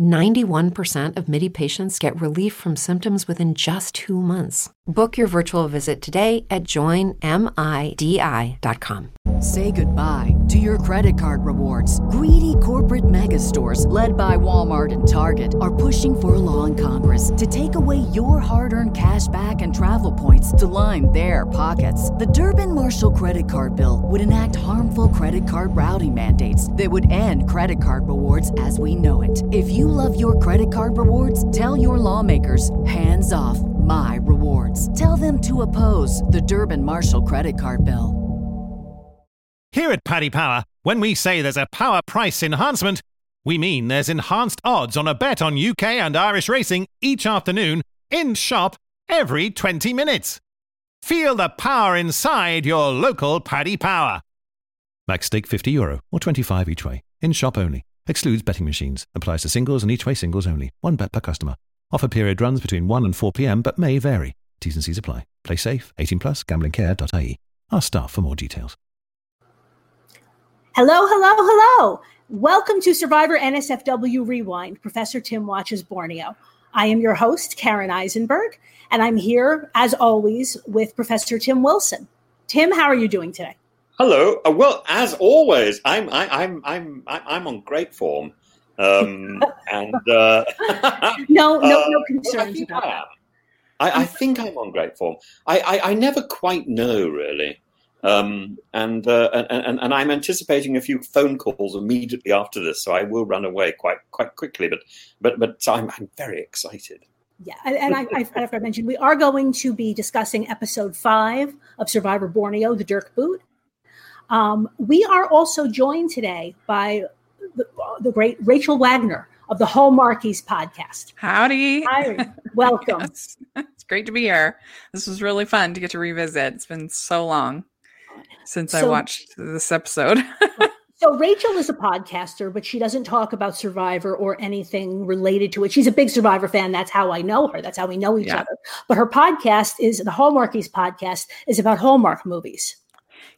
91% of MIDI patients get relief from symptoms within just two months. Book your virtual visit today at joinmidi.com. Say goodbye to your credit card rewards. Greedy corporate mega stores, led by Walmart and Target, are pushing for a law in Congress to take away your hard earned cash back and travel points to line their pockets. The Durbin Marshall credit card bill would enact harmful credit card routing mandates that would end credit card rewards as we know it. If you love your credit card rewards, tell your lawmakers hands off my rewards. Tell them to oppose the Durbin Marshall credit card bill. Here at Paddy Power, when we say there's a power price enhancement, we mean there's enhanced odds on a bet on UK and Irish racing each afternoon in shop every 20 minutes. Feel the power inside your local Paddy Power. Max stake 50 euro or 25 each way. In shop only. Excludes betting machines. Applies to singles and each way singles only. One bet per customer. Offer period runs between 1 and 4 p.m. but may vary. T's and C's apply. Play safe. 18 plus. Gamblingcare.ie. Ask staff for more details. Hello, hello, hello. Welcome to Survivor NSFW Rewind. Professor Tim watches Borneo. I am your host, Karen Eisenberg, and I'm here, as always, with Professor Tim Wilson. Tim, how are you doing today? Hello. Uh, well, as always, I'm I, I'm I'm I'm I'm on great form, um, and uh, no, no, uh, no concerns I about I that. I, I think I'm on great form. I, I, I never quite know really, um, and, uh, and and and I'm anticipating a few phone calls immediately after this, so I will run away quite quite quickly. But but but I'm I'm very excited. Yeah, and, and I, I, I mentioned we are going to be discussing episode five of Survivor Borneo, the Dirk Boot. Um, we are also joined today by the, the great Rachel Wagner of the Hallmarkies podcast. Howdy. Hi, welcome. Yes. It's great to be here. This was really fun to get to revisit. It's been so long since I watched this episode. So Rachel is a podcaster, but she doesn't talk about Survivor or anything related to it. She's a big Survivor fan. That's how I know her. That's how we know each Yeah. other. But her podcast is the Hallmarkies podcast is about Hallmark movies.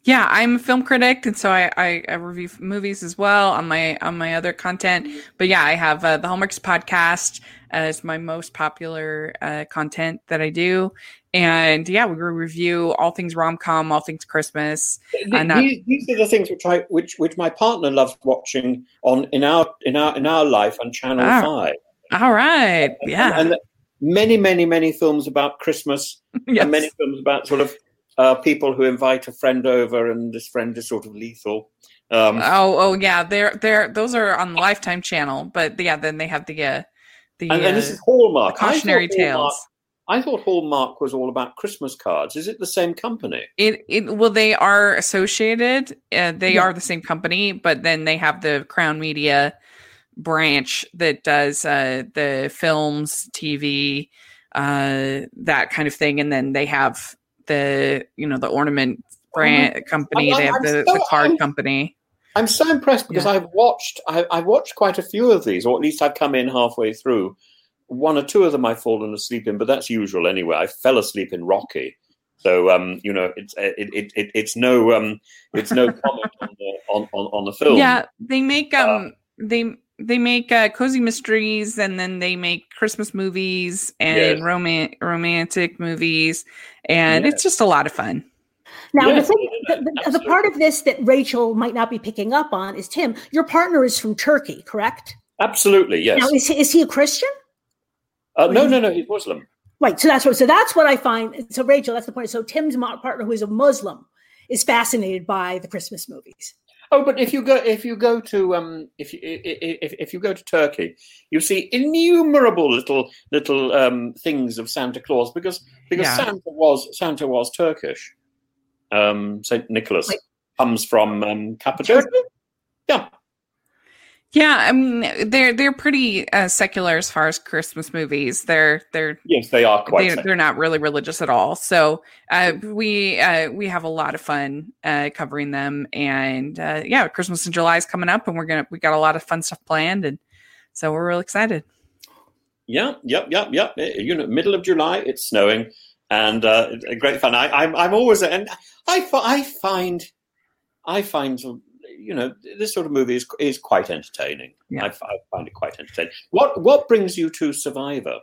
Yeah, I'm a film critic, and so I, I, I review movies as well on my on my other content. But yeah, I have uh, the Hallmarkies podcast as my most popular uh, content that I do, and yeah, we review all things rom com, all things Christmas. And that- these, these are the things which I which which my partner loves watching on in our in our in our life on Channel Ah, Five. All right, yeah, and, and many many many films about Christmas yes. and many films about sort of uh, people who invite a friend over and this friend is sort of lethal. Um, Oh, oh yeah, they're they're those are on the Lifetime channel, but yeah, then they have the uh, the, and, and this uh, is Hallmark. cautionary thought Hallmark- tales. I thought Hallmark was all about Christmas cards. Is it the same company? It it well, they are associated. Uh, they Yeah. are the same company, but then they have the Crown Media branch that does uh, the films, TV, uh, that kind of thing, and then they have the you know the ornament brand company. I'm- they have I'm the, so- the card I'm- company. I'm so impressed because Yeah. I've watched I, I've watched quite a few of these, or at least I've come in halfway through. One or two of them I've fallen asleep in, but that's usual anyway. I fell asleep in Rocky, so um, you know it's it, it, it it's no um, it's no comment on the on, on, on the film. Yeah, they make Uh, um they they make uh, cozy mysteries and then they make Christmas movies and Yes. roman- romantic movies and Yes. it's just a lot of fun. Now, Yes, the, thing, the, the, the part of this that Rachel might not be picking up on is Tim. Your partner is from Turkey, correct? Absolutely, yes. Now, is he, is he a Christian? Uh, no, no, no. He's Muslim. Right. So that's what. So that's what I find. So Rachel, that's the point. So Tim's partner, who is a Muslim, is fascinated by the Christmas movies. Oh, but if you go if you go to um if you if if you go to Turkey, you see innumerable little little um things of Santa Claus because because Yeah. Santa was Santa was Turkish. Um, Saint Nicholas comes from um, Cappadocia. Yeah, Yeah, I mean they're they're pretty uh, secular as far as Christmas movies. They're they're yes, they are quite. They, are not really religious at all. So uh, we uh, we have a lot of fun uh, covering them, and uh, yeah, Christmas in July is coming up, and we're gonna we got a lot of fun stuff planned, and so we're real excited. Yeah, yep, yep, yep. You know, middle of July, it's snowing, and uh, great fun. I, I'm I'm always and I I find I find you know, this sort of movie is is quite entertaining. Yeah. I, I find it quite entertaining. What what brings you to Survivor?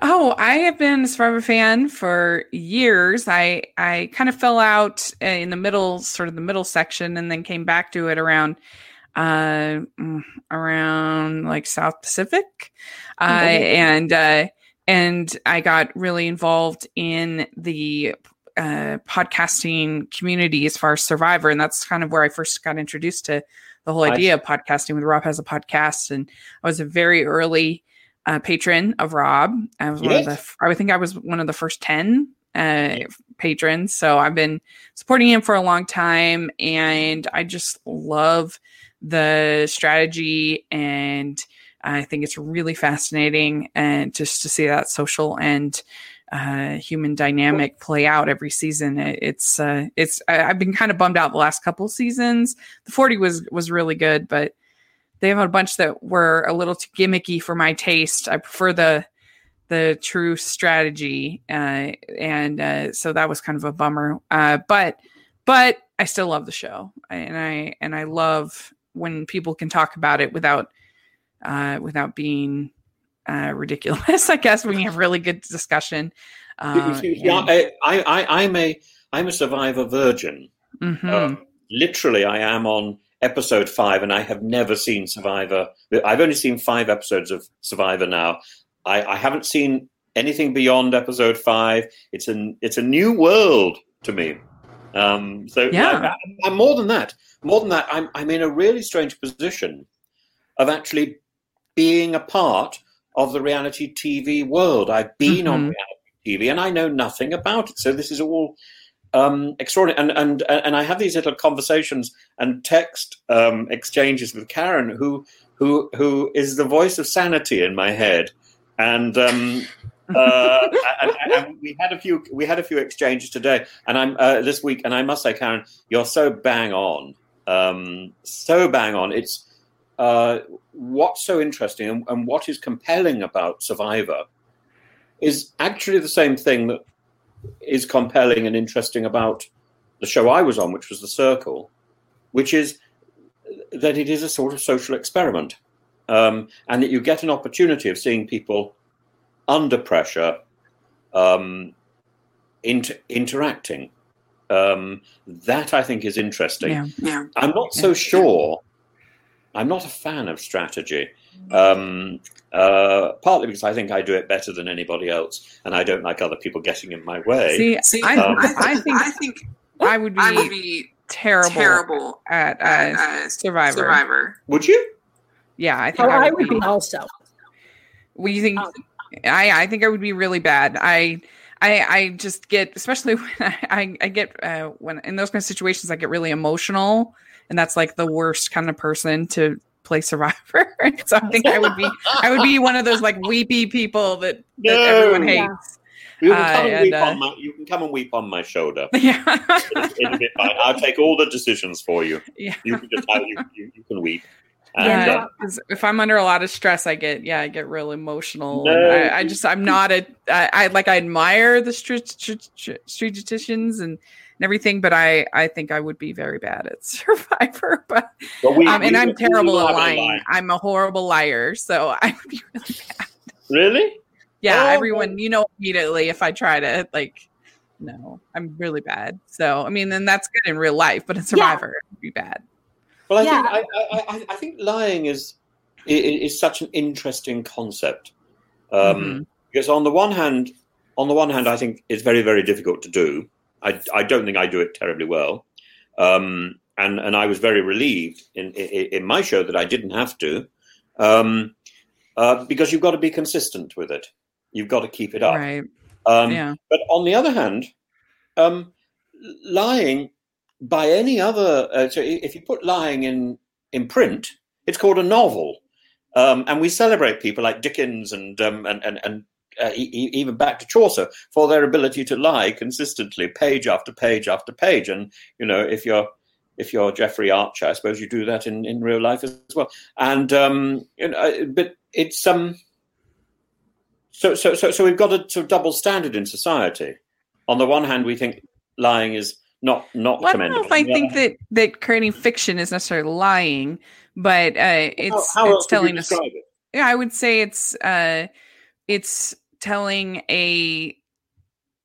Oh, I have been a Survivor fan for years. I I kind of fell out in the middle, sort of the middle section, and then came back to it around uh mm, around like South Pacific, uh, and uh, and I got really involved in the uh, podcasting community as far as Survivor, and that's kind of where I first got introduced to the whole idea of podcasting. With Rob has a podcast, and I was a very early uh, patron of Rob. I was yes. one of the. I think I was one of the first ten uh, patrons, so I've been supporting him for a long time, and I just love the strategy and. I think it's really fascinating and just to see that social and uh, human dynamic play out every season. It, it's uh, it's I, have been kind of bummed out the last couple seasons. The forty was was really good, but they have a bunch that were a little too gimmicky for my taste. I prefer the the true strategy, uh, and uh, so that was kind of a bummer. Uh, but but I still love the show, and I and I love when people can talk about it without uh, without being uh, ridiculous. I guess when you have really good discussion. Uh, yeah. I, I, I'm a I'm a survivor virgin. Mm-hmm. Uh, literally, I am on episode five, and I have never seen Survivor. I've only seen five episodes of Survivor now. I, I haven't seen anything beyond episode five. It's an it's a new world to me. Um, so yeah, I, am more than that. More than that, I'm I'm in a really strange position of actually being a part of the reality TV world. I've been mm-hmm. on reality TV and I know nothing about it. So this is all um, extraordinary. And, and and I have these little conversations and text um, exchanges with Karen, who who who is the voice of sanity in my head. And, um, uh, and, and, we had a few we had a few exchanges today, and I'm uh, this week, and I must say, Karen, you're so bang on, um, so bang on. It's uh, what's so interesting and, and, what is compelling about Survivor is actually the same thing that is compelling and interesting about the show I was on, which was The Circle, which is that it is a sort of social experiment um, and that you get an opportunity of seeing people under pressure um, inter- interacting. Um, that I think is interesting. Yeah, yeah. I'm not yeah. so sure I'm not a fan of strategy. Um, uh, partly because I think I do it better than anybody else, and I don't like other people getting in my way. See, See I, um, I, think I think I would be, I would be terrible, terrible at uh, uh, Survivor. Survivor. Would you? Yeah, I think oh, I, would, I would be, be also. Well, you think? Um, I I think I would be really bad. I. I, I just get, especially when I, I, get, uh, when in those kind of situations, I get really emotional and that's like the worst kind of person to play Survivor. so I think I would be I would be one of those like weepy people that, no. that everyone hates. You can, come uh, and, uh, my, you can come and weep on my shoulder. Yeah, it'll, be fine. I'll take all the decisions for you. Yeah, you can just you, you, you can weep. And, yeah, uh, if I'm under a lot of stress, I get yeah, I get real emotional. No. I, I, just I'm not a I, I like I admire the strategicians and and everything, but I I think I would be very bad at Survivor. But we, um, and we, I'm terrible at lying. I'm a horrible liar, so I would be really bad. Really? Yeah, oh, everyone man. you know immediately if I try to like. No, I'm really bad. So I mean, then that's good in real life, but in Survivor, yeah. it'd be bad. Well, I yeah. think I, I, I, think lying is is such an interesting concept um, mm-hmm. because on the one hand, on the one hand, I think it's very very difficult to do. I, I don't think I do it terribly well. Um, and, and I was very relieved in, in, in, my show that I didn't have to, um, uh, because you've got to be consistent with it. You've got to keep it up. Right. Um, yeah. But on the other hand, um, lying by any other, uh, so if you put lying in, in print, it's called a novel, um, and we celebrate people like Dickens and um, and and, and uh, e- even back to Chaucer for their ability to lie consistently, page after page after page. And you know, if you're if you're Jeffrey Archer, I suppose you do that in, in real life as well. And um, you know, uh, but it's um. So, so, so, so we've got a sort of double standard in society. On the one hand, we think lying is not not well, I don't know if I think that that creating fiction is necessarily lying, but uh, it's how, how it's telling us. It? Yeah, I would say it's uh, it's telling a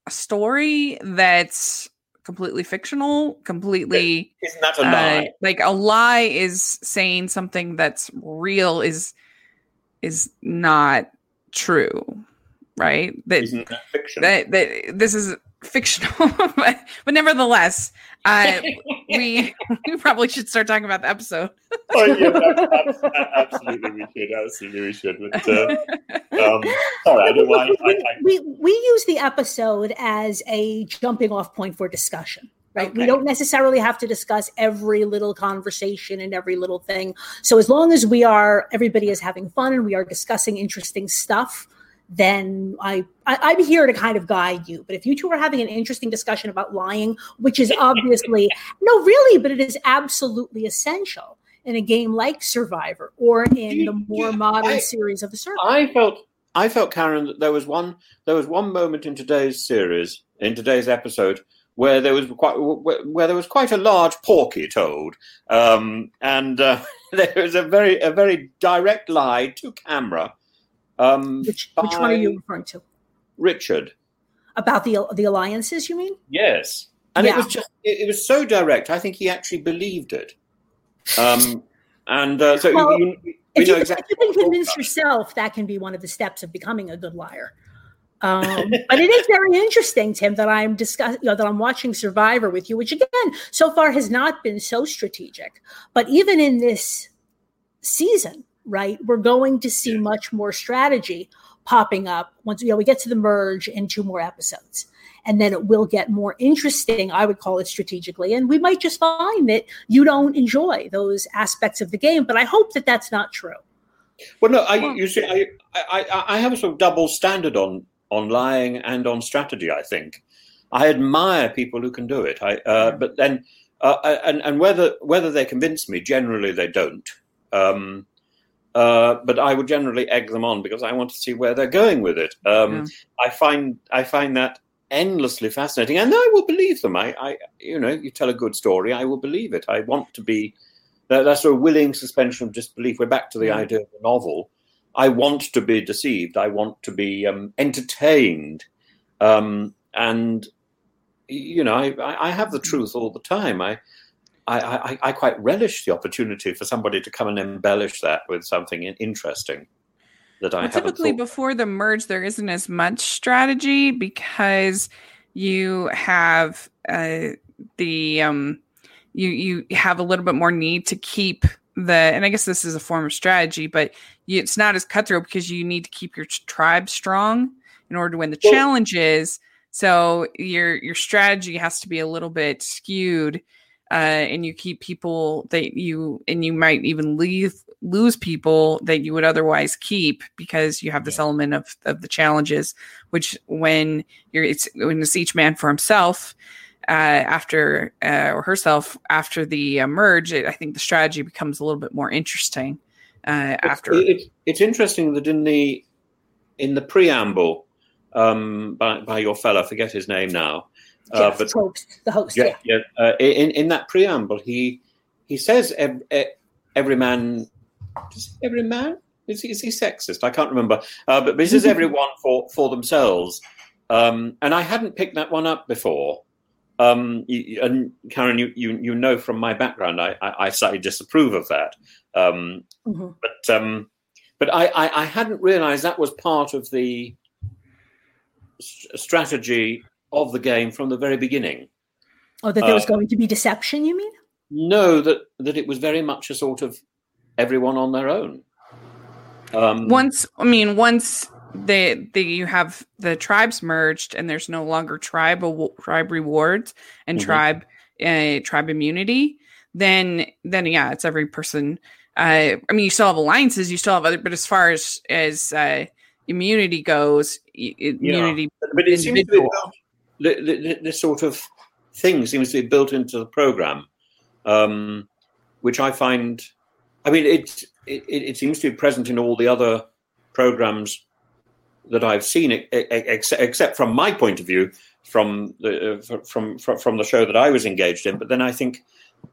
a story that's completely fictional, completely isn't a lie? Uh, like a lie is saying something that's real is is not true, right? That, isn't that fiction? That, that this is fictional, but, but nevertheless, uh, we we probably should start talking about the episode. oh, yeah, absolutely, we should. Absolutely, we should. But, uh, um, sorry, I don't we, I, I, we, we use the episode as a jumping off point for discussion. Right. Okay. We don't necessarily have to discuss every little conversation and every little thing. So as long as we are, everybody is having fun and we are discussing interesting stuff, then I, I am here to kind of guide you. But if you two are having an interesting discussion about lying, which is obviously no, really, but it is absolutely essential in a game like Survivor or in the more modern I- series of the Survivor. I felt I felt Karen that there was one there was one moment in today's series in today's episode where there was quite where, where there was quite a large porky told, um, and uh, there was a very a very direct lie to camera. Um, which which one are you referring to? Richard? About the the alliances, you mean? Yes, and it was just it, it was so direct. I think he actually believed it. Um, and uh, so Well, we, we If you, exactly. if you can convince yourself, that can be one of the steps of becoming a good liar. Um, but it is very interesting, Tim, that I'm discuss, you know, that I'm watching Survivor with you, which again, so far has not been so strategic. But even in this season, right, we're going to see much more strategy popping up once you know we get to the merge in two more episodes. And then it will get more interesting, I would call it strategically. And we might just find that you don't enjoy those aspects of the game. But I hope that that's not true. Well, no, I, you see, I, I, I have a sort of double standard on on lying and on strategy. I think I admire people who can do it. I, uh, but then, uh, and and whether whether they convince me, generally they don't. Um, uh, but I would generally egg them on because I want to see where they're going with it. Um, Yeah. I find I find that endlessly fascinating, and I will believe them. I, I, you know, you tell a good story, I will believe it. I want to be that, that's a willing suspension of disbelief. We're back to the Yeah. idea of the novel. I want to be deceived. I want to be um, entertained, um, and you know, I, I have the truth all the time. I, I, I, I quite relish the opportunity for somebody to come and embellish that with something interesting that I Well, typically thought. before the merge, there isn't as much strategy because you have uh, the um, you you have a little bit more need to keep the and I guess this is a form of strategy, but you, it's not as cutthroat because you need to keep your tribe strong in order to win the Well- challenges. So your your strategy has to be a little bit skewed, uh, and you keep people that you and you might even leave lose people that you would otherwise keep because you have this element of of the challenges. Which when you're it's when it's each man for himself, uh, after uh, or herself after the uh, merge, it, I think the strategy becomes a little bit more interesting uh, after. It, it, it's interesting that in the in the preamble um, by, by your fellow, forget his name now, uh, Jeff but the host. yeah, yeah, uh, in in that preamble, he he says ev- e- every man, every man is he, is he sexist? I can't remember, uh, but, this is everyone for for themselves, um, and I hadn't picked that one up before. Um, and Karen, you, you you know from my background, I I, I slightly disapprove of that. Um, Mhm. but um, but I, I, I hadn't realised that was part of the strategy of the game from the very beginning. Oh, that there was Uh, going to be deception, you mean? No, that that it was very much a sort of everyone on their own. Um, once i mean once they they you have the tribes merged and there's no longer tribe tribe rewards and Mhm. tribe uh, tribe immunity then then yeah it's every person uh, I mean, you still have alliances, you still have other, but as far as as uh, immunity goes, immunity. Yeah. But it seems to be the, the, this sort of thing seems to be built into the program, um, which I find. I mean, it, it it seems to be present in all the other programs that I've seen, except from my point of view, from the uh, from, from from the show that I was engaged in. But then I think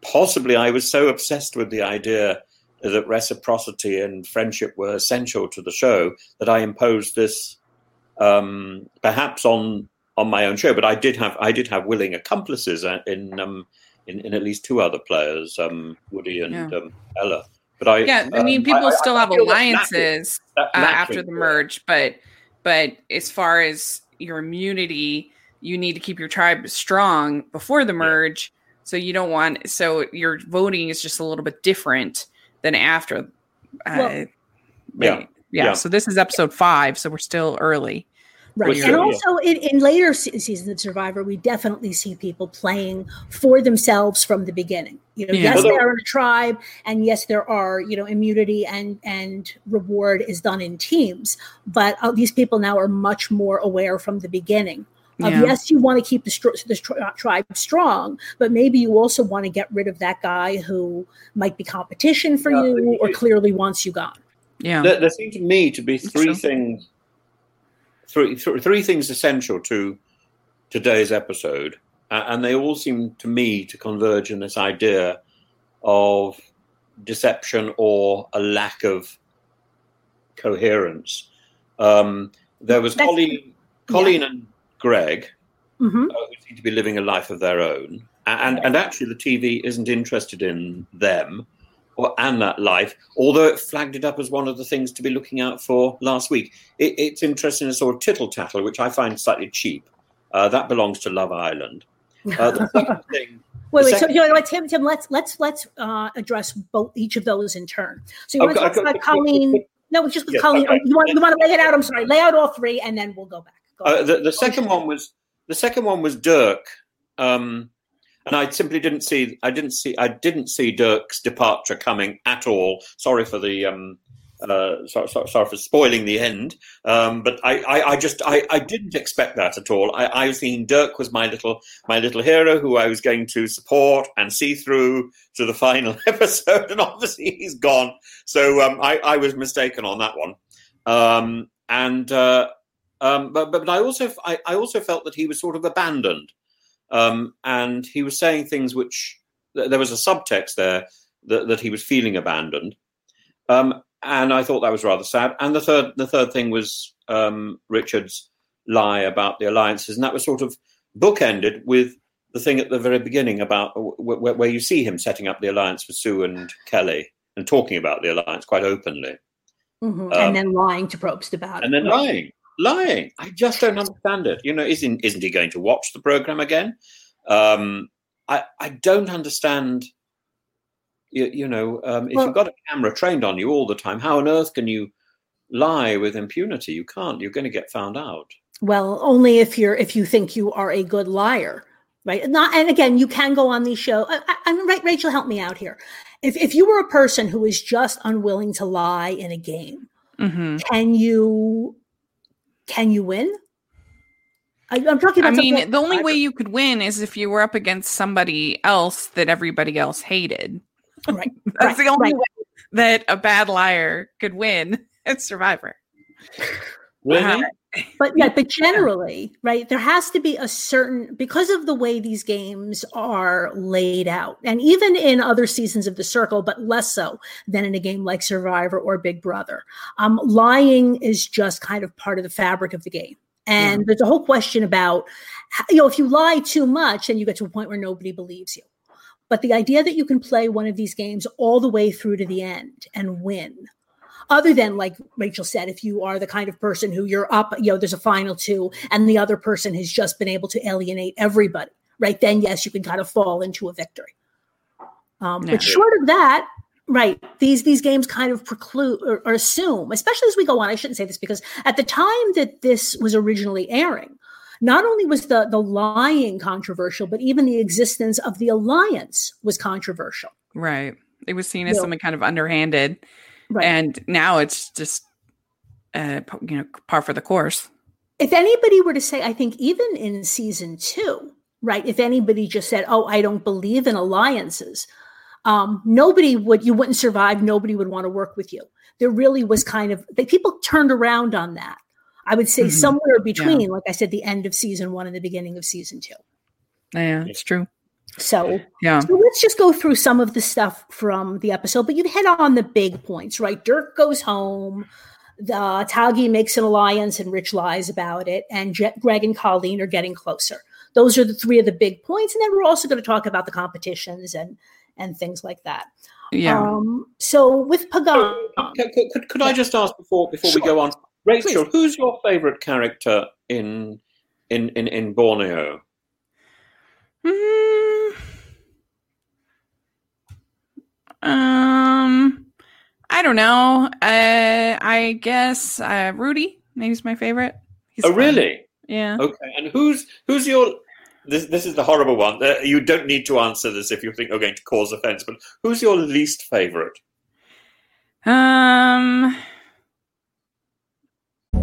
possibly I was so obsessed with the idea that reciprocity and friendship were essential to the show that I imposed this um, perhaps on on my own show. But I did have I did have willing accomplices uh, in um, in, in at least two other players, um, Woody and yeah. um, Ella. But I yeah, I mean, um, people I, still I, have alliances uh, after the merge, but but as far as your immunity, you need to keep your tribe strong before the merge. Yeah. So you don't want so your voting is just a little bit different than after. Uh, well, yeah. yeah. yeah. So this is episode five, so we're still early. Right. And also in, in later seasons of Survivor, we definitely see people playing for themselves from the beginning. You know, yeah. yes, they are in a tribe, and yes, there are, you know, immunity and and reward is done in teams. But uh, these people now are much more aware from the beginning of yeah. yes, you want to keep the, the uh, tribe strong, but maybe you also want to get rid of that guy who might be competition for yeah, you or clearly wants you gone. Yeah, there, there seem to me to be three things three, th- three things essential to today's episode, uh, and they all seem to me to converge in this idea of deception or a lack of coherence. Um, there was That's, Colleen, Colleen yeah. and Greg, mm-hmm. uh, who seem to be living a life of their own, and and actually the TV isn't interested in them and that life, although it flagged it up as one of the things to be looking out for last week. It, it's interesting, a sort of tittle tattle, which I find slightly cheap. Uh, that belongs to Love Island. Uh, the second thing. Wait, wait. Second, so, you know, Tim, Tim, let's let's let's uh, address both each of those in turn. So you want to talk about Colleen? No, just with Colleen. Okay. You want you want to lay it out? I'm sorry, lay out all three, and then we'll go back. Go uh, the, the second one was the second one was Dirk. Um, and I simply didn't see I didn't see I didn't see Dirk's departure coming at all. Sorry for the um, uh, sorry, sorry, sorry, for spoiling the end, um, but I, I, I just I, I, didn't expect that at all. I, I was thinking Dirk was my little my little hero who I was going to support and see through to the final episode, and obviously he's gone. So um, I, I was mistaken on that one, um, and uh, um, but, but I also I, I also felt that he was sort of abandoned. Um, and he was saying things which there was a subtext there that, that he was feeling abandoned. Um, and I thought that was rather sad. And the third, the third thing was um, Richard's lie about the alliances, and that was sort of bookended with the thing at the very beginning about where, where you see him setting up the alliance with Sue and Kelly and talking about the alliance quite openly, mm-hmm. um, and then lying to Probst about it, and then lying lying. I just don't understand it. You know, isn't isn't he going to watch the program again? Um, I I don't understand. You, you know, um, if well, you've got a camera trained on you all the time, how on earth can you lie with impunity? You can't. You're going to get found out. Well, only if you're if you think you are a good liar, right? Not and again, you can go on these shows. I, am right, Rachel. Help me out here. If if you were a person who is just unwilling to lie in a game, mm-hmm. can you can you win? I, am talking about. I mean, the only way you could win is if you were up against somebody else that everybody else hated. Right. That's right, the only right. way that a bad liar could win at Survivor. Really? Uh, but yeah, but generally, right, there has to be a certain because of the way these games are laid out, and even in other seasons of the circle, but less so than in a game like Survivor or Big Brother. Um, lying is just kind of part of the fabric of the game. And yeah. there's a whole question about, you know, if you lie too much and you get to a point where nobody believes you. But the idea that you can play one of these games all the way through to the end and win other than like Rachel said, if you are the kind of person who you're up, you know, there's a final two and the other person has just been able to alienate everybody, right? Then yes, you can kind of fall into a victory. Um. But short of that, right, these these games kind of preclude or, or assume, especially as we go on. I shouldn't say this because at the time that this was originally airing, not only was the the lying controversial, but even the existence of the alliance was controversial. Right It was seen as No. something kind of underhanded, Right. and now it's just, uh, you know, par for the course. if anybody were to say, I think even in season two, right? If anybody just said, "Oh, I don't believe in alliances," um, nobody would. You wouldn't survive. Nobody would want to work with you. There really was kind of they, people turned around on that. I would say Mhm. somewhere between, like I said, the end of season one and the beginning of season two. Yeah, it's true. So Yeah. So let's just go through some of the stuff from the episode, but you've hit on the big points, right? Dirk goes home. The Tagi makes an alliance and Rich lies about it, and Je- Greg and Colleen are getting closer. Those are the three of the big points, and then we're also going to talk about the competitions and and things like that. Yeah. Um, so with Pagong, Could, could, could, could I just ask before before we go on, Rachel? Who's your favourite character in in in, in Borneo? Mm, um, I don't know. Uh, I guess uh, Rudy. Maybe he's my favorite. He's oh, fun. really? Yeah. Okay. And who's who's your this this is the horrible one. Uh, you don't need to answer this if you think you're going to cause offence. But who's your least favourite? Um.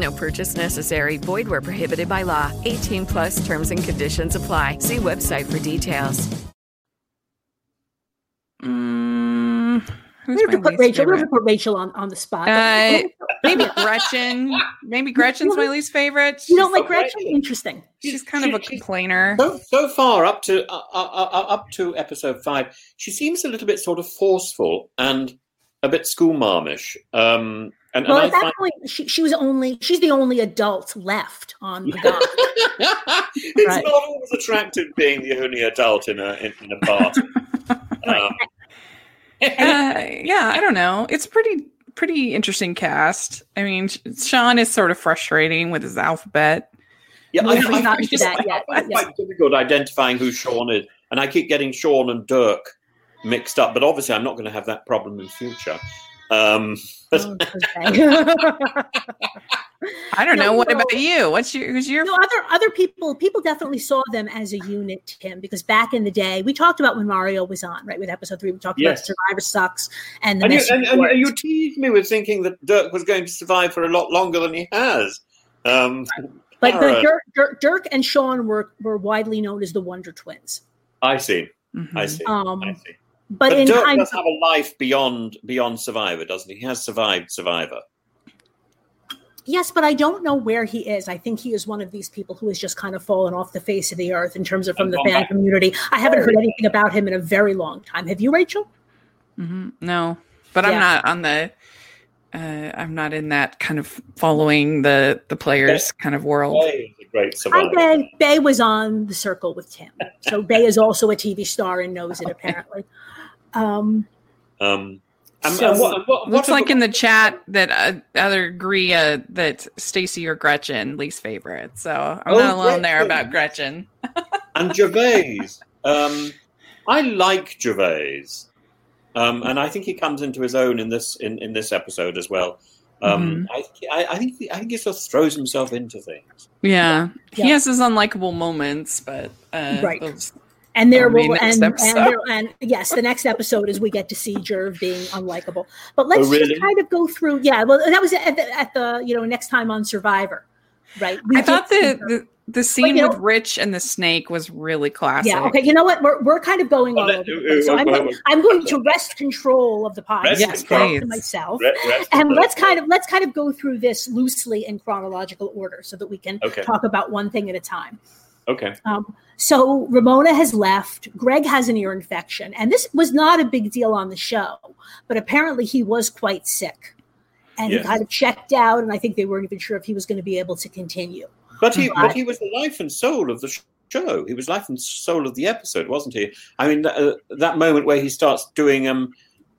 No purchase necessary. Void where prohibited by law. 18 plus terms and conditions apply. See website for details. Mm, we're who's going to my put least Rachel. We're going to put Rachel on, on the spot. Uh, maybe Gretchen. Maybe Gretchen's my least favorite. you don't like Gretchen? Interesting. She's kind of a She- she- complainer. So, so far up to uh, uh, uh, up to episode five, she seems a little bit sort of forceful and a bit schoolmarmish. Um, and, Well, and at I that find point, she, she was only she's the only adult left on Pagong. it's Right. not always attractive being the only adult in a in, in a party. um, uh, yeah, I don't know. It's pretty pretty interesting cast. I mean, Sean is sort of frustrating with his alphabet. Yeah, I, I, gotten I just that yet, I yeah. it difficult identifying who Sean is, and I keep getting Sean and Dirk mixed up. But obviously, I'm not going to have that problem in future. Um, Oh. I don't No, know. What no. about you? What's your who's your no, other other people people definitely saw them as a unit, Tim, because back in the day, we talked about when Mario was on, right? With episode three, we talked Yes. about Survivor sucks and the and, you, and, and you teased me with thinking that Dirk was going to survive for a lot longer than he has. Um, but all right. Dirk, Dirk, Dirk and Sean were were widely known as the Wonder Twins. I see. Mhm. I see. Um, I see. But, But, in Dirk kind does have a life beyond beyond Survivor, doesn't he? He has survived Survivor. Yes, but I don't know where he is. I think he is one of these people who has just kind of fallen off the face of the earth in terms of from And the fan back. community. I haven't heard anything about him in a very long time. Have you, Rachel? Mhm. No, but I'm not on the. Uh, I'm not in that kind of following the the players kind of world. Bay is a great Hi, survivor. Bay. Bay was on the circle with Tim. So Bay is also a TV star and knows it apparently. Um, Um, and, So- and what, and what, Looks what like in the chat that uh, other agree uh, that Stacey or Gretchen least favorite. So I'm Oh, not alone there about Gretchen. and Gervase. Um, I like Gervase, um, and I think he comes into his own in this in, in this episode as well. Um, I, I, I think he, I think he sort of throws himself into things. Yeah, he has his unlikable moments, but uh, Right. those- and there Or maybe will next and, and, there, and yes, the next episode is we get to see Jerv being unlikable. But let's Oh, really? just kind of go through. Yeah, well, that was at the, at the you know next time on Survivor. right? We I thought did the, the the scene you know- with Rich and the snake was really classic. yeah. Okay. You know what? We're, we're kind of going all Well, over. the. So I'm, going, I'm going to rest control of the podcast. Rest Yes, to myself. Re- rest and let's kind of let's kind of go through this loosely in chronological order so that we can Okay. talk about one thing at a time. Okay. Um, so Ramona has left. Greg has an ear infection, and this was not a big deal on the show, but apparently he was quite sick, and Yes. he kind of checked out. And I think they weren't even sure if he was going to be able to continue. But he, But- but he was the life and soul of the sh- show. He was life and soul of the episode, wasn't he? I mean, that, uh, that moment where he starts doing um,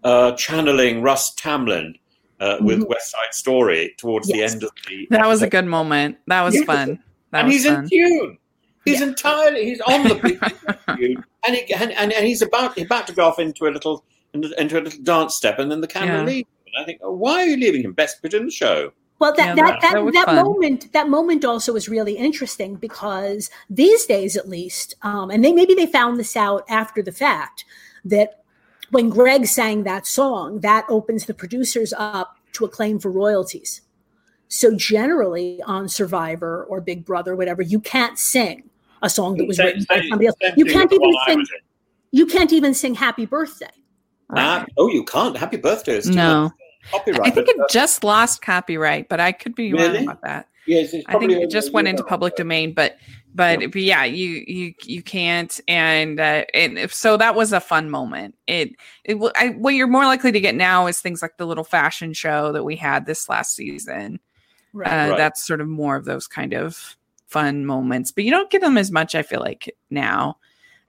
uh, channeling Russ Tamblyn uh, with Mhm. West Side Story towards the end of the. That was a good moment. That was Yeah. fun. That and was he's fun. in tune. He's Yeah. entirely. He's on the beat, and, he, and, and and he's about about to go off into a little into a little dance step, and then the camera Yeah. leaves. And I think, oh, why are you leaving him? Best bit in the show. Well, that Yeah, that that- that, that that moment that moment also is really interesting because these days, at least, um, and they maybe they found this out after the fact that when Greg sang that song, that opens the producers up to a claim for royalties. So generally, on Survivor or Big Brother, whatever, you can't sing a song that was Same- written by somebody else. same You can't even sing. You can't even sing "Happy Birthday." Ah, oh, you can't. Happy birthday is still No. on copyright. I think it uh, just lost copyright, but I could be Really? wrong about that. yes, it's I think probably it just went into public but- domain, but but, Yeah. but yeah, you you you can't, and uh, and if, so that was a fun moment. It it I, what you're more likely to get now is things like the little fashion show that we had this last season. Uh, Right. That's sort of more of those kind of fun moments, but you don't get them as much. I feel like now.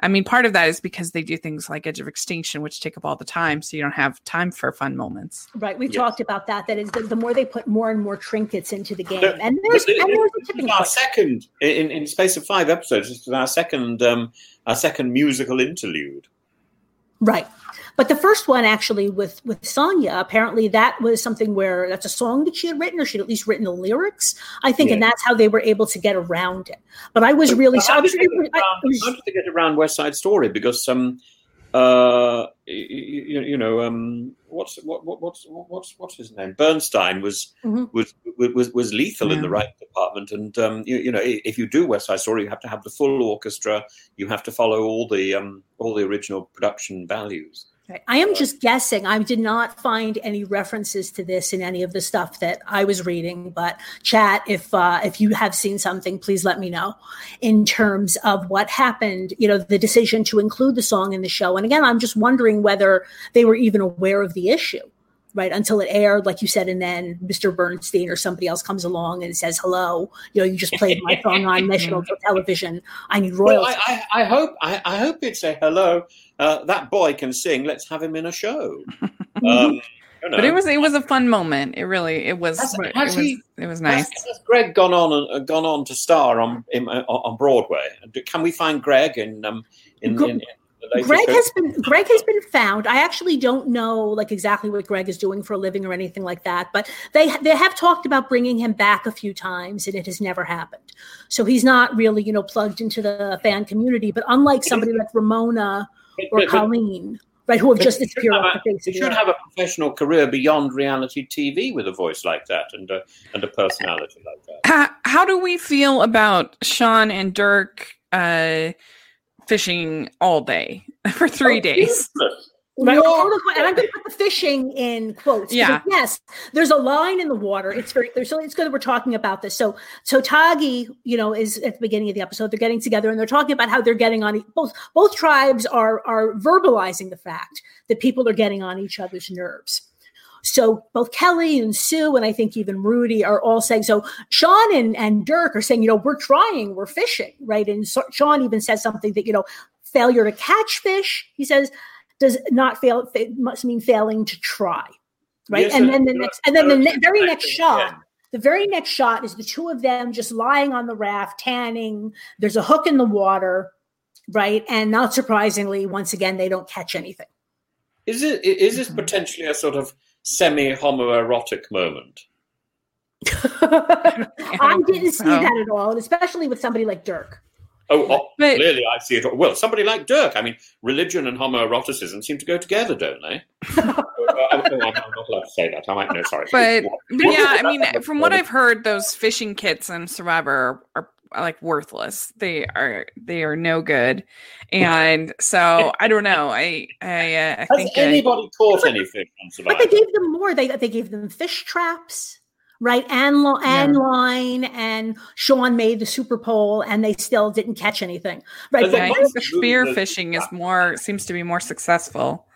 I mean, part of that is because they do things like Edge of Extinction, which take up all the time, so you don't have time for fun moments. Right, we've Yes. talked about that. That is, the, the more they put more and more trinkets into the game, No, and there's this- and there's a tipping our point. second in, in space of five episodes. This is our second um, our second musical interlude. Right. But the first one actually with with Sonja, apparently that was something where that's a song that she had written, or she'd at least written the lyrics, I think, and that's how they were able to get around it. But I was really so I was did they really get I was- they get around West Side Story? Because um, uh, you, you know, um, what's what, what what's what's what's his name? Bernstein was Mhm. was was was lethal in the right department, and um, you, you know, if you do West Side Story, you have to have the full orchestra. You have to follow all the um, all the original production values. Right. I am just guessing. I did not find any references to this in any of the stuff that I was reading. But chat, if uh, if you have seen something, please let me know. In terms of what happened, you know, the decision to include the song in the show. And again, I'm just wondering whether they were even aware of the issue, right? Until it aired, like you said, and then Mr. Bernstein or somebody else comes along and says, "Hello, you know, you just played my song on national television. I need Well, royalties." I, I, I hope I, I hope it's a hello. Uh, that boy can sing. Let's have him in a show. Um, you know. But it was it was a fun moment. It really it was Has- it has was, he- it was nice. Has, has Greg gone on and uh, gone on to star on in, uh, on Broadway? Can we find Greg in um in, in, in the latest Greg has been Greg has been found. I actually don't know like exactly what Greg is doing for a living or anything like that, but they they have talked about bringing him back a few times, and it has never happened. So he's not really you know plugged into the fan community. But unlike somebody like Ramona or But- but- Colleen, right, who have just disappeared have off the face He of the should have a professional career beyond reality TV with a voice like that and a, and a personality like that. How, how do we feel about Sean and Dirk uh, fishing all day for three Oh, days? Right, No. and I'm going to put the fishing in quotes. Yeah. because, Yes, there's a line in the water. It's very clear. So it's good that we're talking about this. So, so Tagi, you know, is at the beginning of the episode. They're getting together and they're talking about how they're getting on. Both both tribes are are verbalizing the fact that people are getting on each other's nerves. So both Kelly and Sue, and I think even Rudy are all saying, so Sean and, and Dirk are saying, you know, we're trying, we're fishing, right? And so Sean even says something that, you know, failure to catch fish, he says, does not fail, it must mean failing to try, right? Yes, and then the next, and then the ne- very next shot, the very next shot is the two of them just lying on the raft, tanning. There's a hook in the water, right? And not surprisingly, once again, they don't catch anything. Is it is Mm-hmm. this potentially a sort of semi homoerotic moment? I didn't see oh. that at all, and especially with somebody like Dirk. Oh, oh, But- clearly I see it. Well, somebody like Dirk. I mean, religion and homoeroticism seem to go together, don't they? Oh, I'm, I'm not allowed to say that. I might know. Sorry, But, but yeah, I mean, from what I've heard, those fishing kits and Survivor are, are like worthless. They are they are no good, and so I don't know. I I, uh, I Has think anybody caught any fish on But they gave them more. They they gave them fish traps, right? And lo- and line, and Sean made the super pole, and they still didn't catch anything, right? But yeah, I they- think the spear fishing is more seems to be more successful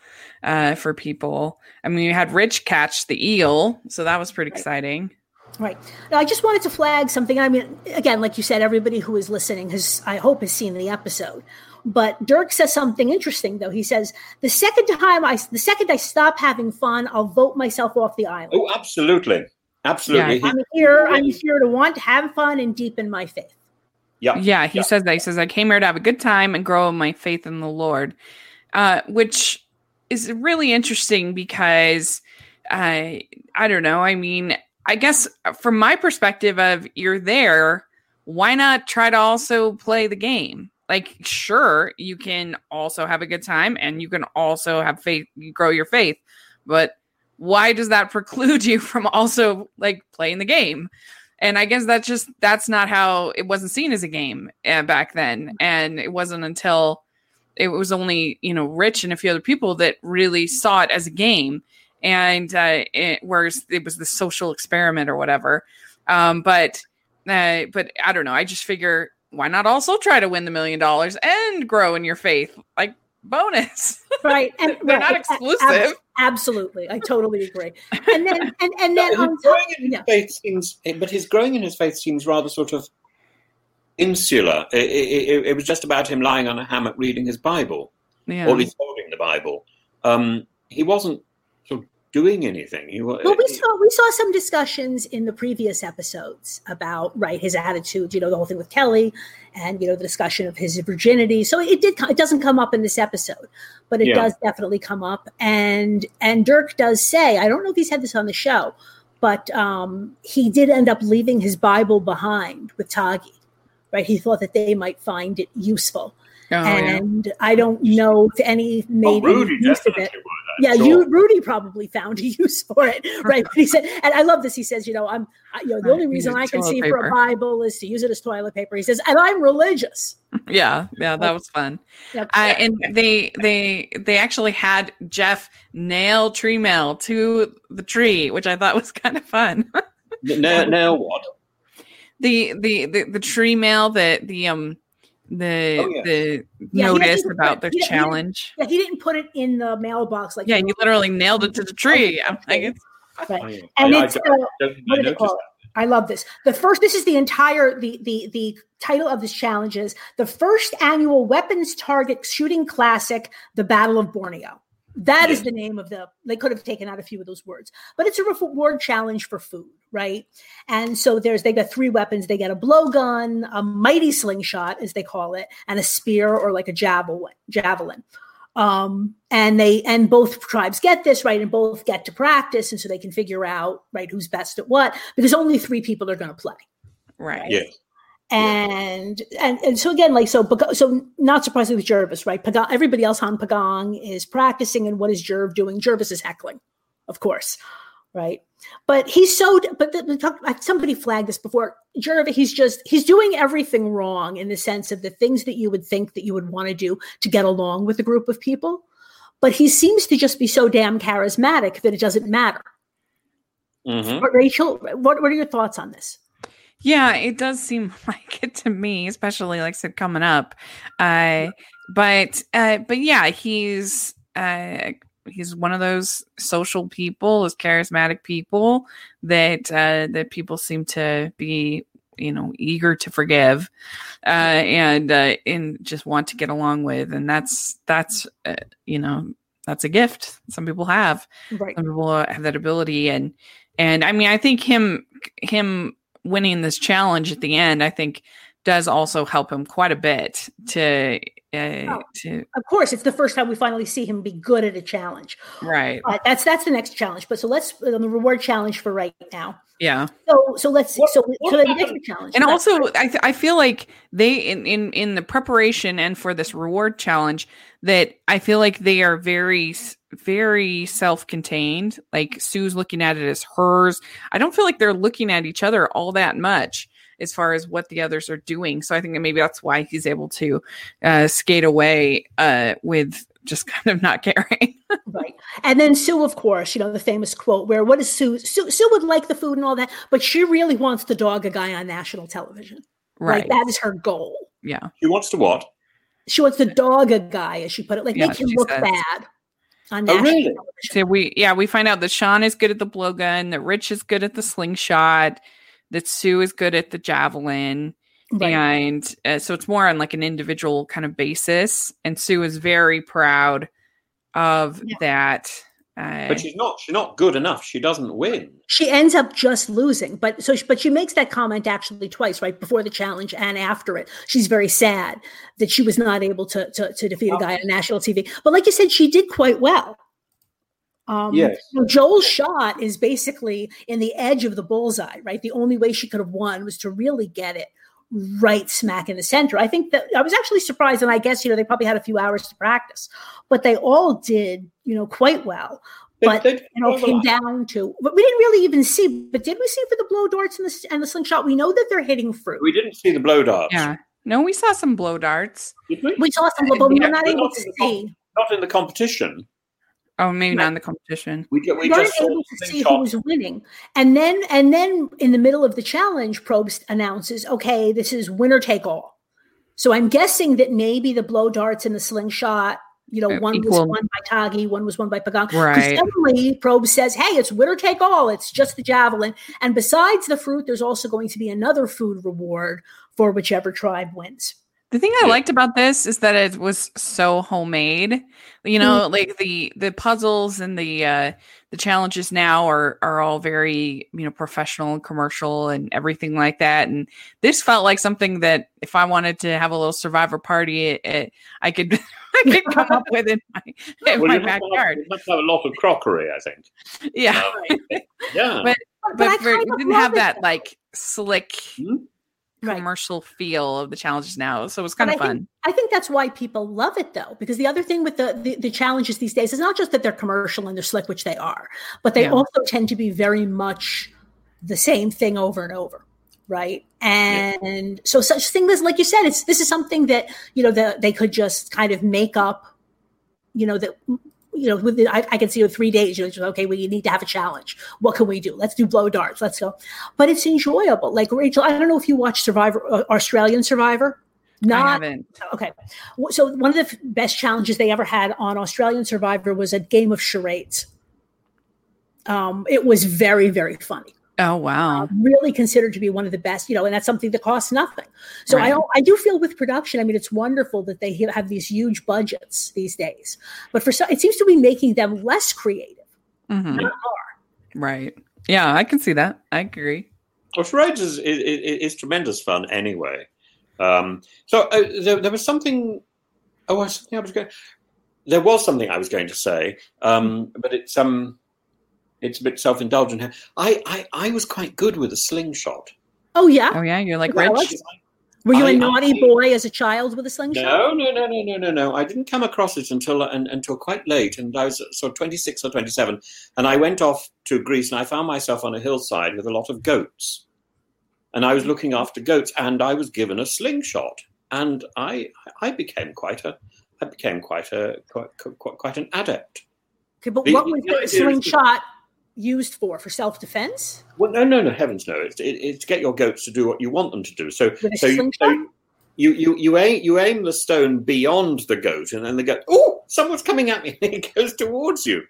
uh, for people. I mean, you had Rich catch the eel, so that was pretty exciting. Right. Now, I just wanted to flag something. I mean, again, like you said, everybody who is listening has, I hope, has seen the episode. But Dirk says something interesting, though. He says, "The second time I, the second I stop having fun, I'll vote myself off the island. Oh, absolutely, absolutely. He- I'm here. I'm here to want to have fun and deepen my faith." yeah, Yeah, he yeah. says that. He says, I came here to have a good time and grow my faith in the Lord, uh, which is really interesting because I, I don't know. I mean, I guess from my perspective of you're there, why not try to also play the game? Like, sure, you can also have a good time and you can also have faith, grow your faith, but why does that preclude you from also like playing the game? and i guess that's just that's not how it wasn't seen as a game uh, back then and it wasn't until it was only you know rich and a few other people that really saw it as a game and uh it, whereas it was the social experiment or whatever um but uh but i don't know i just figure why not also try to win the million dollars and grow in your faith like bonus Right. And they're right, not ab- exclusive absolutely, I totally agree. And then and and then his on top, in his yeah. faith seems, but his growing in his faith seems rather sort of insular. It, it, it- it was just about him lying on a hammock reading his Bible, yeah or he's holding the Bible. Um, he wasn't sort of doing anything. He. Well, we saw we saw some discussions in the previous episodes about right his attitude. You know, the whole thing with Kelly, and you know the discussion of his virginity. So it did. It doesn't come up in this episode, but it Yeah. does definitely come up. And and Dirk does say, I don't know if he's had this on the show, but um, he did end up leaving his Bible behind with Tagi. Right, he thought that they might find it useful, Oh, yeah. and I don't know if any Oh, made Rudy use of it. would. Yeah, I'm you. Rudy probably found a use for it, right? But he said, and I love this. He says, you know, I'm, I, you know, the Right, only reason I can toilet see for a Bible is to use it as toilet paper. He says, and I'm religious. yeah yeah that was fun Yep. uh, and they they they actually had Jeff nail tree mail to the tree, which I thought was kind of fun. Now, now what? the, the the the tree mail, that the um the Oh, yeah. the Yeah, notice didn't about put- the he didn't- challenge. Yeah, he didn't put it in the mailbox like Yeah, you literally nailed it to the tree. I'm like, it's, Right. I- And I- it's I uh, what do they call it? I love this. The first, this is the entire the the the title of this challenge is the first annual weapons target shooting classic, the Battle of Borneo. That is Yes. the name of the. They could have taken out a few of those words, but it's a reward challenge for food, right? And so there's they got three weapons. They get a blowgun, a mighty slingshot, as they call it, and a spear or like a javelin. Javelin um, and they and both tribes get this right and both get to practice and so they can figure out right who's best at what because only three people are going to play right. that. Yes. and and and so again like so so not surprisingly with Gervase right Pagong, everybody else on pagong is practicing and what is Gerv doing Gervase is heckling of course right? But he's so but the, the talk, somebody flagged this before. Gerv he's just he's doing everything wrong in the sense of the things that you would think that you would want to do to get along with a group of people. But he seems to just be so damn charismatic that it doesn't matter. Mhm. but rachel what, what are your thoughts on this? Yeah, it does seem like it to me, especially like I said coming up. Uh, but uh, but yeah, he's uh, he's one of those social people, those charismatic people that uh, that people seem to be you know eager to forgive uh, and uh, and just want to get along with, and that's that's uh, you know that's a gift some people have. Right. Some people have that ability. And and i mean i think him him winning this challenge at the end i think does also help him quite a bit to uh, Oh. to of course it's the first time we finally see him be good at a challenge right Uh, that's that's the next challenge but so let's on the reward challenge for right now yeah so so let's What- so what so the next challenge and Right. also I, th- I feel like they in, in in the preparation and for this reward challenge that i feel like they are very very self-contained. Like Sue's looking at it as hers. I don't feel like they're looking at each other all that much as far as what the others are doing. So I think that maybe that's why he's able to uh, skate away uh, with just kind of not caring. right. And then Sue, of course, you know, the famous quote where what is Sue? Sue? Sue would like the food and all that, but she really wants to dog a guy on national television. Right. Like, that is her goal. Yeah. She wants to what? She wants to dog a guy, as she put it, like Yeah, make him look says. bad on Oh, national really? television. So we yeah, we find out that Sean is good at the blowgun, that Rich is good at the slingshot, that Sue is good at the javelin. Right. And uh, so it's more on like an individual kind of basis. And Sue is very proud of Yeah. that. Uh, But she's not. She's not good enough. She doesn't win. she ends up just losing but so but she makes that comment actually twice right before the challenge and after it she's very sad that she was not able to to, to defeat a guy on national tv but like you said she did quite well um Yes. you know, joel's shot is basically in the edge of the bullseye right the only way she could have won was to really get it right smack in the center i think that i was actually surprised and i guess you know they probably had a few hours to practice but they all did you know quite well They- but they- you know, came down to. But we didn't really even see. But did we see for the blow darts and the and the slingshot? We know that they're hitting fruit. We didn't see the blow darts. yeah. No, we saw some blow darts. Did we? We saw some, but we Yeah, were not able not to in the com- see. Not in the competition. Oh, maybe Right. not in the competition. We, ju- we We weren't able to see who was winning. And then, and then in the middle of the challenge, Probst announces, "Okay, this is winner take all." So I'm guessing that maybe the blow darts and the slingshot. You know, Uh, one was won by Tagi, one was won by Pagong. 'Cause Right. Suddenly, Probst says, "Hey, it's winner take all. It's just the javelin." And besides the fruit, there's also going to be another food reward for whichever tribe wins. The thing I liked about this is that it was so homemade. You know, like the the puzzles and the uh the challenges now are are all very, you know, professional and commercial and everything like that. And this felt like something that if I wanted to have a little survivor party, it, it, I could I could come up with in my in Well, my you have, to have, backyard. you have have a lot of crockery, I think. Yeah. Um, yeah. But but for, it didn't have that like slick Hmm? Right. commercial feel of the challenges now. So it was kind But of I fun. think, I think that's why people love it though, because the other thing with the, the the challenges these days is not just that they're commercial and they're slick, which they are, but they Yeah. also tend to be very much the same thing over and over, right? And so such thing as like you said, it's this is something that you know the, they could just kind of make up, you know that. You know, with I, I can see in three days. You know, okay, we need to have a challenge. What can we do? Let's do blow darts. Let's go. But it's enjoyable. Like Rachel, I don't know if you watch Survivor, uh, Australian Survivor. I Not haven't. Okay. So one of the best challenges they ever had on Australian Survivor was a game of charades. Um, it was very, very funny. Oh wow. Really considered to be one of the best, you know, and that's something that costs nothing. So I, Right. don't- I do feel with production. I mean, it's wonderful that they have these huge budgets these days, but for some, it seems to be making them less creative. Mhm. not more. Right. Yeah, I can see that. I agree. Well, charades is, is, is, is tremendous fun anyway. Um, so uh, there, there was something. Oh, was something I was going. There was something I was going to say, um, but it's um, it's a bit self-indulgent. here. I, I I was quite good with a slingshot. Oh yeah. Oh yeah, you're like Well, Rich. Were you a I- naughty I- boy as a child with a slingshot? No, no, no, no, no, no, no. I didn't come across it until uh, un, until quite late, and I was uh, sort of twenty six or twenty seven, and I went off to Greece, and I found myself on a hillside with a lot of goats, and I was looking after goats, and I was given a slingshot, and I I became quite a I became quite a quite quite, quite an adept. Okay, but The- what was the idea the is slingshot used for? For self defense? Well, no, no, no, heavens no! It's, it, it's get your goats to do what you want them to do. So, so, you, so you, you, you aim, you aim the stone beyond the goat, and then the goat, oh, someone's coming at me, and it goes towards you.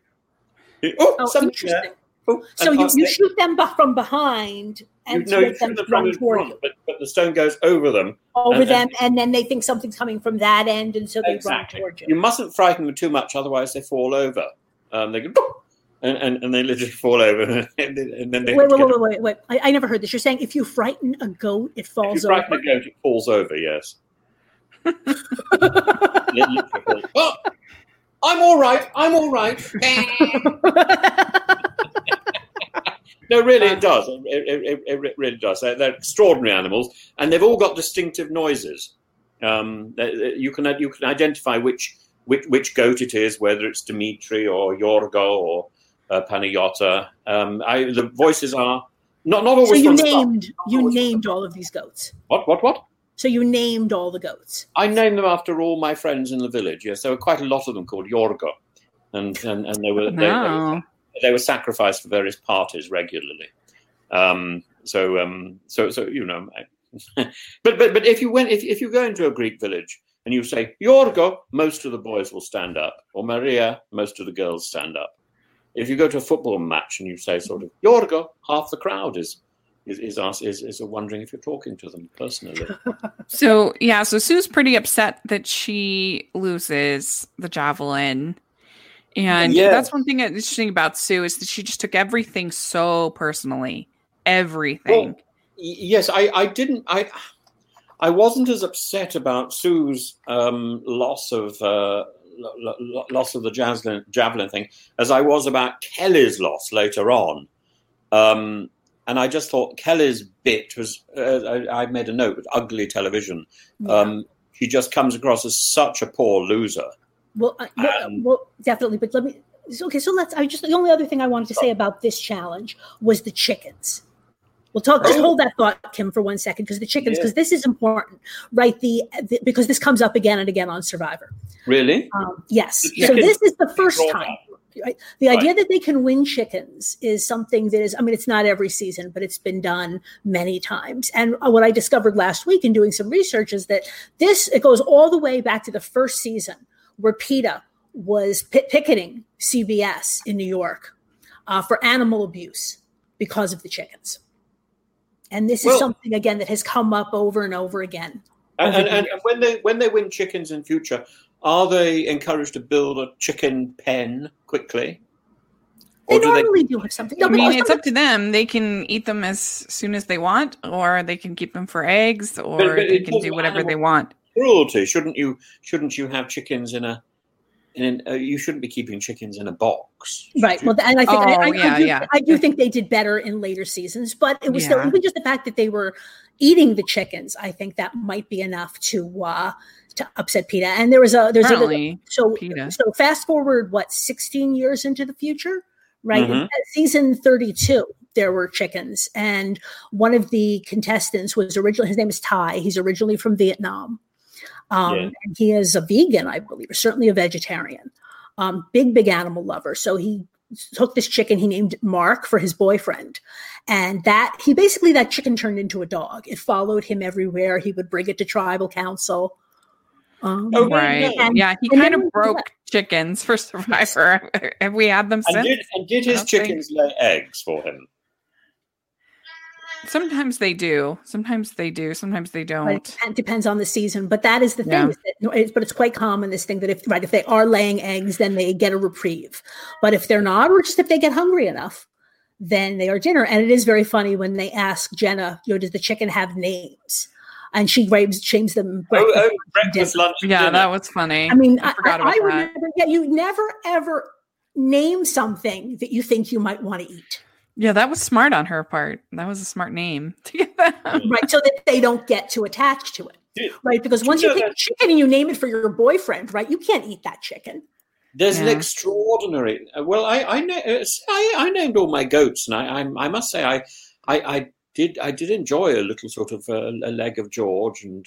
Oh, Oh, interesting. there. Oh, So you, you shoot them from behind and no, you make them shoot them run from in toward front, you but, but the stone goes over them. over and- them, and then they think something's coming from that end, and so they Exactly. run toward you. You mustn't frighten them too much, otherwise they fall over. Um, they go, and, and, and they literally fall over, and, then- and then they Wait, wait, wait, wait, wait, wait. I, I never heard this. You're saying if you frighten a goat, it If falls you frighten over. the goat, it falls over. Yes. It literally falls- oh, I'm all right. I'm all right. no, really, it does. It, it, it, really does. They're, they're extraordinary animals, and they've all got distinctive noises. Um, you can you can identify which which which goat it is, whether it's Dimitri or Yorgo or uh, Panayota. Um, I, the voices are not not always. So you from the start. named you always from the named all of these goats. what what what? So you named all the goats. I named them after all my friends in the village. Yes, there were quite a lot of them called Yorgo, and and, and they were they, they, were, they were sacrificed for various parties regularly. Um, so um, so so you know, I- but but but if you went if if you go into a Greek village and you say Yorgo, most of the boys will stand up, or Maria, most of the girls stand up. If you go to a football match and you say sort of Yorgo, half the crowd is. Is is, ask, is is wondering if you're talking to them personally. So yeah, so Sue's pretty upset that she loses the javelin. And Yeah. that's one thing that's interesting about Sue is that she just took everything so personally. Everything. Y- yes, I, I didn't. I I wasn't as upset about Sue's um, loss of uh, loss of the javelin, javelin thing as I was about Kelly's loss later on. Um, and I just thought Kelly's bit was. Uh, I, I made a note with ugly television. Um, he just comes across as such a poor loser. Well, I, well, Um, well, definitely. But let me. Okay, so let's. I just the only other thing I wanted to say about this challenge was the chickens. We'll talk. Just Oh. hold that thought, Kim, for one second, because the chickens, Yeah. because this is important, right? The, the because this comes up again and again on Survivor. Really? Um, yes. So this is the first time. Right? The idea Right. that they can win chickens is something that is, I mean, it's not every season, but it's been done many times. And uh, what I discovered last week in doing some research is that this, it goes all the way back to the first season where PETA was pit- picketing CBS in New York uh, for animal abuse because of the chickens. And this is Well- something, again, that has come up over and over again. And, over and, and when they when they win chickens in future, are they encouraged to build a chicken pen quickly? They Or do they normally do have something. No, I mean, also- it's up to them. They can eat them as soon as they want, or they can keep them for eggs, or but they can do whatever they want. cruelty? Shouldn't you shouldn't you have chickens in a in an, uh, you shouldn't be keeping chickens in a box. Right. Well, and I think I, Oh, I, yeah, I, do, yeah. I do think they did better in later seasons, but it was still even just the fact that they were eating the chickens. I think that might be enough to uh, to upset PETA. And there was a there's a Apparently, so PETA. so fast forward what 16 years into the future, right? Mhm. At season 32, there were chickens, and one of the contestants was originally his name is Tai. He's originally from Vietnam. Um, Yeah. and he is a vegan, I believe, or certainly a vegetarian. Um, big, big animal lover. So he took this chicken, he named Mark for his boyfriend. And that he basically that chicken turned into a dog. It followed him everywhere. He would bring it to tribal council. Um, Oh. Right. And- yeah, he kind of we- broke chickens for Survivor. Have we had them and since? did and did his don't think- chickens lay eggs for him? Sometimes they do. Sometimes they do. Sometimes they don't. it depends on the season. But that is the thing. Yeah. is that- it's- but it's quite common this thing that if right if they are laying eggs, then they get a reprieve. But if they're not, or just if they get hungry enough, then they are dinner. And it is very funny when they ask Jenna, you know, does the chicken have names? And she names shames them. Oh, oh breakfast, oh lunch, breakfast, dinner. lunch, Yeah, dinner. that was funny. I mean, I, I forgot I, about I that. remember. Yeah, you never ever name something that you think you might want to eat, Yeah, that was smart on her part. That was a smart name to get that. right? So that they don't get too attached to it. Did- right? Because once you know pick that- a chicken and you name it for your boyfriend, right? You can't eat that chicken. There's an extraordinary. uh, Well, I I, uh, I I named all my goats, and I I, I must say I, I I did I did enjoy a little sort of uh, a leg of George and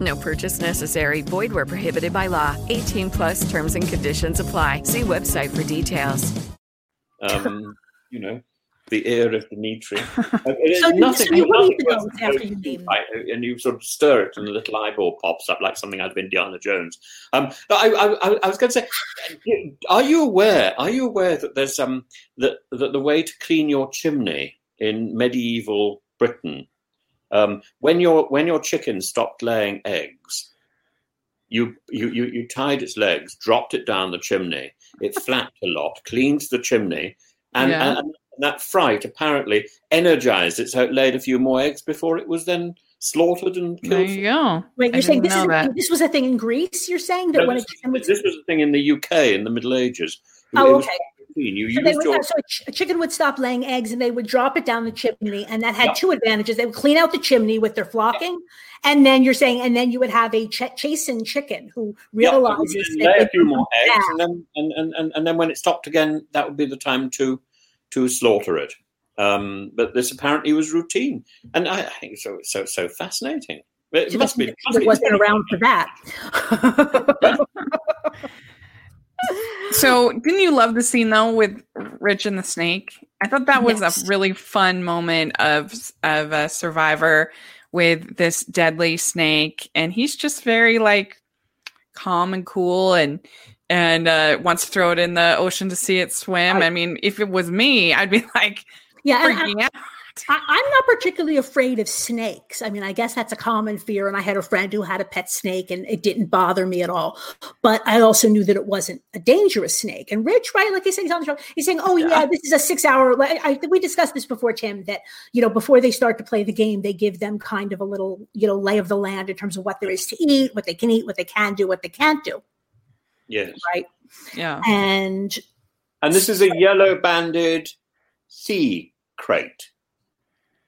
No purchase necessary. Void where prohibited by law. 18 plus terms and conditions apply. See website for details. um, you know the ear of Dimitri. So nothing, so you nothing worse after you name and you sort of stir it, and a little eyeball pops up like something out of Indiana Jones. Um, but I, I, I- I was going to say, are you aware? Are you aware that there's um that that the way to clean your chimney in medieval Britain, um, when your when your chicken stopped laying eggs, you you you, you tied its legs, dropped it down the chimney. It flapped a lot, cleaned the chimney, and, Yeah. and, and that fright apparently energized it, so it laid a few more eggs before it was then slaughtered and killed. There killed. you go. Wait, you're saying this is this was a thing in Greece? You're saying that No, when a this, chicken would this was a thing in the UK in the Middle Ages. Oh, it was okay. You So, used would, your so a, ch- a chicken would stop laying eggs and they would drop it down the chimney. And that had Yep. two advantages. They would clean out the chimney with their flocking. And then you're saying, and then you would have a ch- chastened chicken who realizes lay a few more eggs, and then and, and, and, and then when it stopped again, that would be the time to to slaughter it. Um, but this apparently was routine, and I, I think it's so so so fascinating. It So must be. it must be- wasn't around for that. So, didn't you love the scene though with Rich and the snake? I thought that was Yes. a really fun moment of of a survivor with this deadly snake, and he's just very like calm and cool, and and uh, wants to throw it in the ocean to see it swim. I- I mean, if it was me, I'd be like yeah, freaking out. I, I'm not particularly afraid of snakes. I mean, I guess that's a common fear. And I had a friend who had a pet snake and it didn't bother me at all. But I also knew that it wasn't a dangerous snake. And Rich, right, like he's saying, he's on the show, he's saying, oh, yeah, this is a six hour. I, I, we discussed this before, Tim, that, you know, before they start to play the game, they give them kind of a little, you know, lay of the land in terms of what there is to eat, what they can eat, what they can do, what they can't do. Yes, Right. Yeah, And and this is a yellow banded sea krait.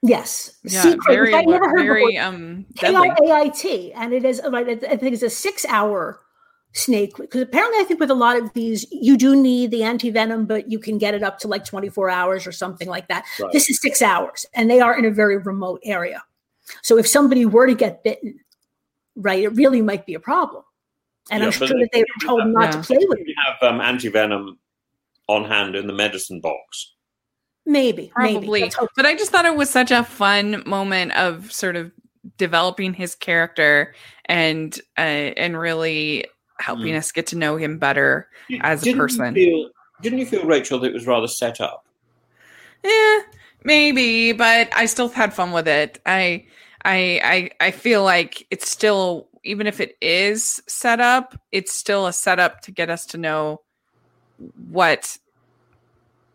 Yes, yeah, sea krait, very, which I never heard before. very um deadly. K-R-A-I-T, and it is like I think it's a six-hour snake because apparently I think with a lot of these you do need the anti-venom, but you can get it up to like 24 hours or something like that. Right. This is six hours, and they are in a very remote area. So if somebody were to get bitten, right, it really might be a problem. And I'm sure that they were told not Yeah. to play with it. We have um, anti venom on hand in the medicine box. Maybe, maybe. Probably. Let's But I just thought it was such a fun moment of sort of developing his character and uh, and really helping Mm. us get to know him better as a Didn't you person. feel- didn't you feel, Rachel, that it was rather set up? Yeah, maybe, but I still had fun with it. I I I I feel like it's still even if it is set up, it's still a setup to get us to know what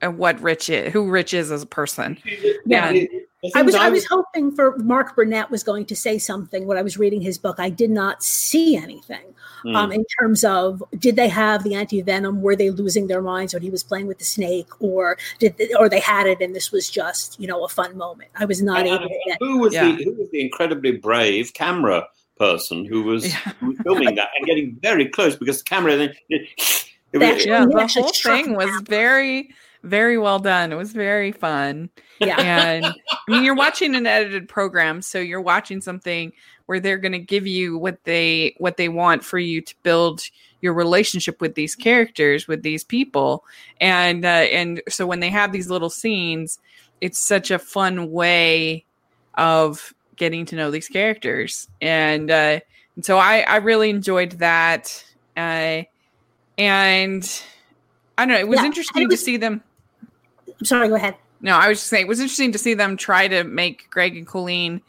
uh, what Rich is, who Rich is as a person. Yeah. The- the I was I was hoping for Mark Burnett was going to say something when I was reading his book. I did not see anything Hmm. um, in terms of did they have the anti venom? Were they losing their minds when he was playing with the snake, or did they, or they had it and this was just you know a fun moment? I was not And- able and to get. who was Yeah. the who was the incredibly brave camera person who was, Yeah. who was filming that and getting very close because the camera then it, They was- actually- Yeah, he the whole thing was down. very very well done. It was very fun. Yeah, and I mean, you're watching an edited program, so you're watching something where they're going to give you what they what they want for you to build your relationship with these characters, with these people, and uh, and so when they have these little scenes, it's such a fun way of getting to know these characters, and uh, and so I I really enjoyed that, uh, and I don't know, it was Yeah, interesting it to see them. I'm sorry. Go ahead. No, I was just saying it was interesting to see them try to make Greg and Colleen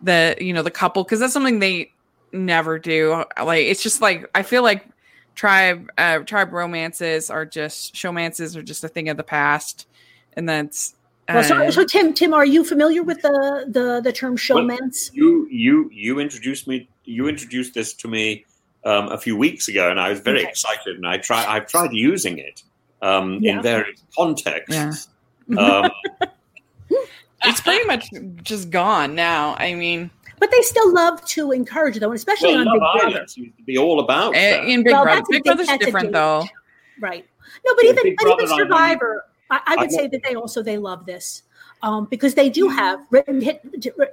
the you know the couple because that's something they never do. Like it's just like I feel like tribe uh, tribe romances are just showmances are just a thing of the past, and that's Well, so, so Tim, Tim, are you familiar with the the the term showmance? you you you introduced me you introduced this to me um, a few weeks ago and I was very Okay. excited and I try I've tried using it um, Yeah. in various contexts. Yeah. Um, it's pretty much just gone now. I mean, But they still love to encourage, though, and especially well, on Big Brother. Island seems to be all about eh, that. in Big Well, Brother, that's Big big- Brother's different though. Right. No, but Yeah, even but even Brother, I know. Survivor, I, I would I say that they also they love this um, because they do have written hit.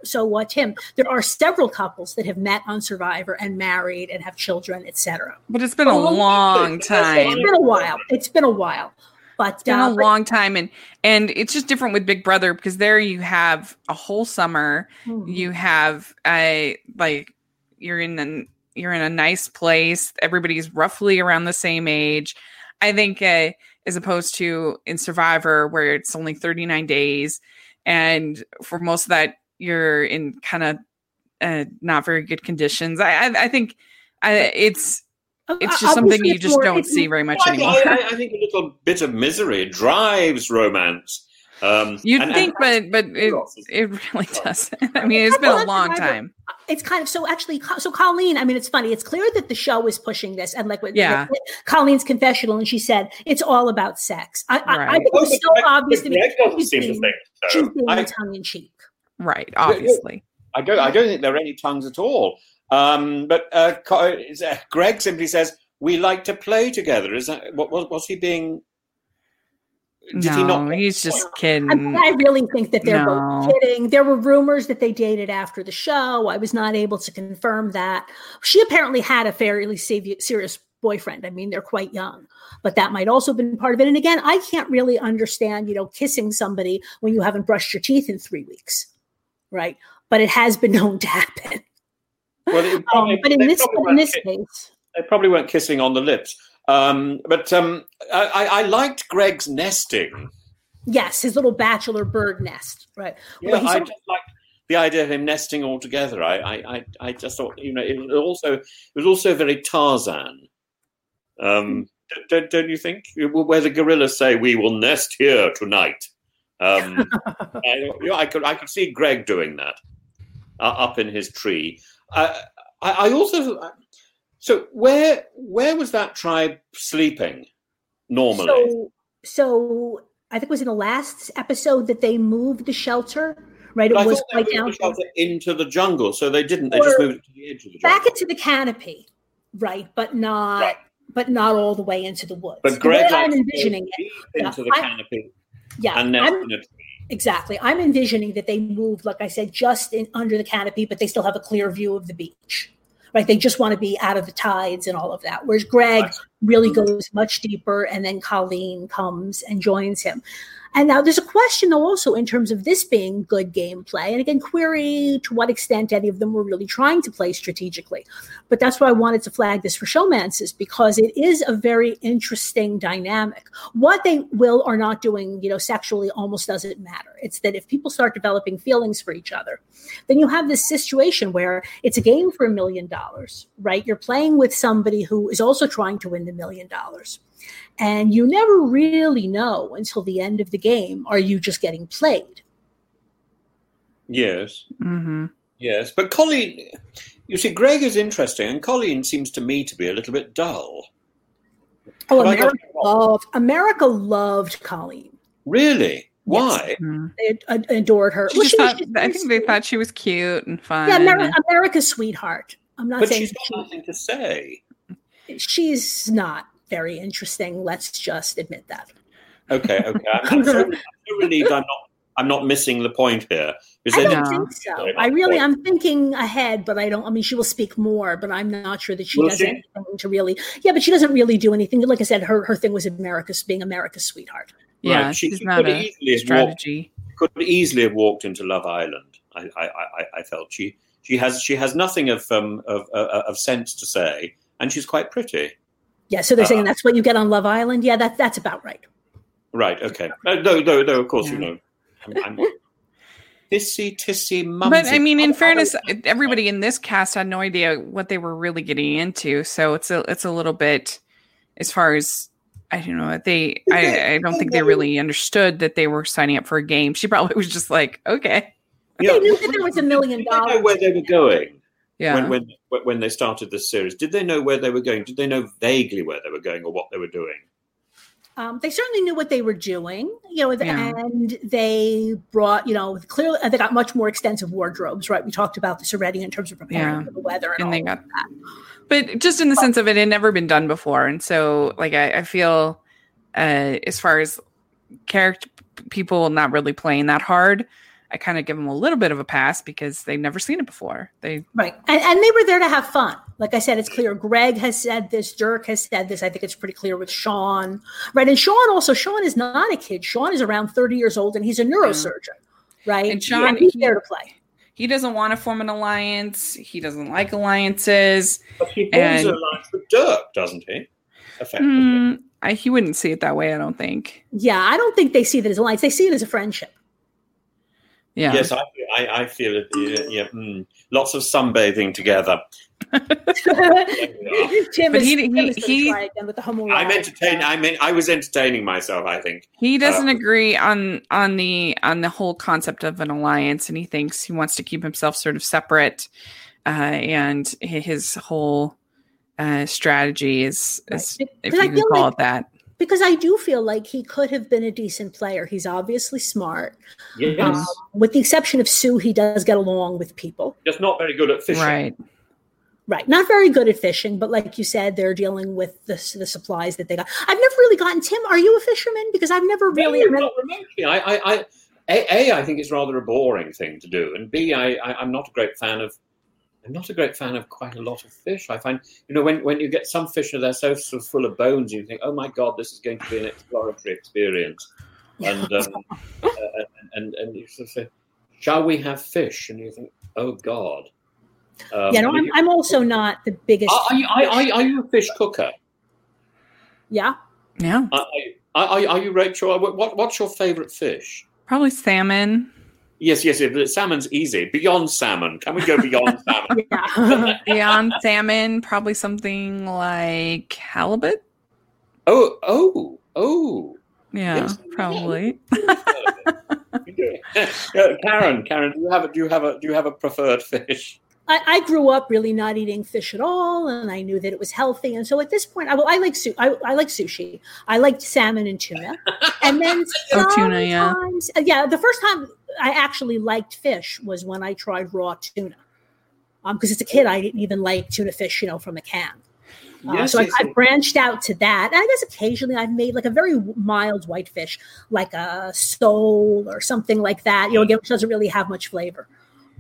So uh, Tim, there are several couples that have met on Survivor and married and have children, etc. But it's been a Oh, long that's It's time. been a while. It's been a while. But It's been uh, a long time, and and it's just different with Big Brother because there you have a whole summer. Mhm. You have a like you're in an you're in a nice place. Everybody's roughly around the same age. I think uh, as opposed to in Survivor where it's only 39 days, and for most of that you're in kind of uh, not very good conditions. I I, I think I, it's it's just something you just more- don't see very much I, anymore. I, I think a little bit of misery drives romance. Um, You'd and- think, and- but but it, it really doesn't. I mean, it's been a long time. it's kind of so actually so colleen i mean it's funny it's clear that the show is pushing this and like what Yeah. like, colleen's confessional and she said it's all about sex i, I, I Right. think it was so Greg- obvious to me Greg doesn't she's seem to being, think she's being tongue-in-cheek Right, obviously. I don't. I don't think there are any tongues at all. Um, but uh, Co- is, uh, Greg simply says we like to play together. Is that what was, was he being? Did no, he not? he's just I, kidding. mean, I really think that they're No. both kidding. There were rumors that they dated after the show. I was not able to confirm that. She apparently had a fairly serious boyfriend. I mean, they're quite young, but that might also have been part of it. And again, I can't really understand, you know, kissing somebody when you haven't brushed your teeth in three weeks, right? But it has been known to happen. Well, it Um, but in this in this case, they probably weren't kissing on the lips. Um, but um, I, I liked Greg's nesting. yes, his little bachelor bird nest, right? Yeah, Well, I sort of- just liked the idea of him nesting all together. I, I, I, I just thought, you know, it was also it was also very Tarzan. Um, don't, don't you think? Where the gorillas say, "We will nest here tonight." Um, I, you know, I could I could see Greg doing that uh, up in his tree. I, I also so where where was that tribe sleeping normally? So, so I think it was in the last episode that they moved the shelter. Right, it I was quite down the into the jungle, so they didn't. They just moved it to the edge of the jungle. back into the canopy, right? But not, Right. but not all the way into the woods. But Greg I'm likes to go envisioning it. deep Yeah, into the I- canopy Yeah, and nest I'm, in a tree. Exactly. I'm envisioning that they moved, like I said, just in under the canopy, but they still have a clear view of the beach. Right, they just want to be out of the tides and all of that. Whereas Greg. Really mm-hmm. goes much deeper, and then Colleen comes and joins him. And now there's a question though also in terms of this being good gameplay. And again, query to what extent any of them were really trying to play strategically. But that's why I wanted to flag this for showmances because it is a very interesting dynamic. What they will or not doing, you know, sexually almost doesn't matter. It's that if people start developing feelings for each other, then you have this situation where it's a game for a million dollars, right? You're playing with somebody who is also trying to win the million dollars. And you never really know until the end of the game are you just getting played? Yes, hmm yes. But Colleen, you see, Greg is interesting, and Colleen seems to me to be a little bit dull. Oh, Have America loved America loved Colleen. Really? Why? They adored her. She Well, just she was- she I was think they thought she was cute and fun. Yeah, Ameri- America's sweetheart. I'm not But saying she's she- got nothing to say. She's not very interesting. Let's just admit that. Okay, okay. I'm, I'm, so, I'm so relieved I'm not. I'm not missing the point here. I don't think so. I really, point. I'm thinking ahead, but I don't. I mean, she will speak more, but I'm not sure that she Will does she? anything to really. Yeah, but she doesn't really do anything. Like I said, her her thing was America's being America's sweetheart. yeah, Right, she- she's she not could a easily have walked- strategy. could easily have walked into Love Island. I, I, I, I felt she she has she has nothing of um of uh, of sense to say, and she's quite pretty. Yeah, so they're saying Uh, that's what you get on Love Island. Yeah, that that's about right. Right. Okay. Uh, no, no, no. Of course, you know. I'm, I'm tissy tissy mumsy. But I mean, in I- I- fairness, everybody in this cast had no idea what they were really getting into. So it's a it's a little bit as far as I don't know. They I, I don't think they really understood that they were signing up for a game. She probably was just like, okay, Yeah, They knew that there was a million did know dollars. where they were going yeah, when, when when they started this series? Did they know where they were going? Did they know vaguely where they were going or what they were doing? Um, they certainly knew what they were doing, you know, Yeah. and they brought, you know, clearly they got much more extensive wardrobes, right? We talked about this already in terms of preparing Yeah. for the weather and, and all they of got that. but just in the sense of it had never been done before and so like i, I feel uh as far as character people not really playing that hard I kind of give them a little bit of a pass because they've never seen it before. They right, and, and they were there to have fun. Like I said, it's clear. Greg has said this. Dirk has said this. I think it's pretty clear with Sean, right? And Sean also. Sean is not a kid. Sean is around thirty years old, and he's a neurosurgeon, right? And Sean, he's he- there to play. he doesn't want to form an alliance. He doesn't like alliances. But he forms And- an alliance with Dirk, doesn't he? Effectively. Hmm, I, he wouldn't see it that way. I don't think. Yeah, I don't think they see that as alliance. They see it as a friendship. Yeah. Yes, I, I, I feel it. Yeah, yeah mm. lots of sunbathing together. Tim But is, he- Tim he- he- with the. I'm entertaining. I mean, I was entertaining myself. I think. He doesn't Uh, agree on on the on the whole concept of an alliance, and he thinks he wants to keep himself sort of separate. Uh, and his whole uh, strategy is, is Right. if you can call like- it that. Because I do feel like he could have been a decent player. He's obviously smart. Yes, Um, with the exception of Sue, he does get along with people. just not very good at fishing. Right. Right. Not very good at fishing, but like you said, they're dealing with the, the supplies that they got. I've never really gotten Tim. Are you a fisherman? Because I've never really. No, not remotely. I, I, I, a, a, I think it's rather a boring thing to do, and B, I, I, I'm not a great fan of. I'm not a great fan of quite a lot of fish. I find, you know, when, when you get some fish and they're so sort of full of bones, you think, oh my god, this is going to be an exploratory experience, and um, uh, and and you sort of say, shall we have fish? And you think, oh god. Um, yeah, no, I'm, I'm also not the biggest. are, are, you, are, are, are you a fish cooker? yeah. Yeah. Are, are, are, are you Rachel? What, what what's your favourite fish? Probably salmon. Yes, yes, yes. But salmon's easy. Beyond salmon, can we go beyond salmon? Yeah. Beyond salmon, probably something like halibut. Oh, oh, oh. Yeah, Yes. probably. Karen, Karen, do you have a do you have a do you have a preferred fish? I, I grew up really not eating fish at all, and I knew that it was healthy. And so at this point, I, well, I like su- I, I like sushi. I liked salmon and tuna, and then Oh, tuna, yeah. uh, yeah. The first time I actually liked fish was when I tried raw tuna. Um, because as a kid, I didn't even like tuna fish, you know, from a can. Uh, Yes, so yes, I, I branched out to that, and I guess occasionally I've made like a very mild white fish, like a sole or something like that. You know, again, which doesn't really have much flavor.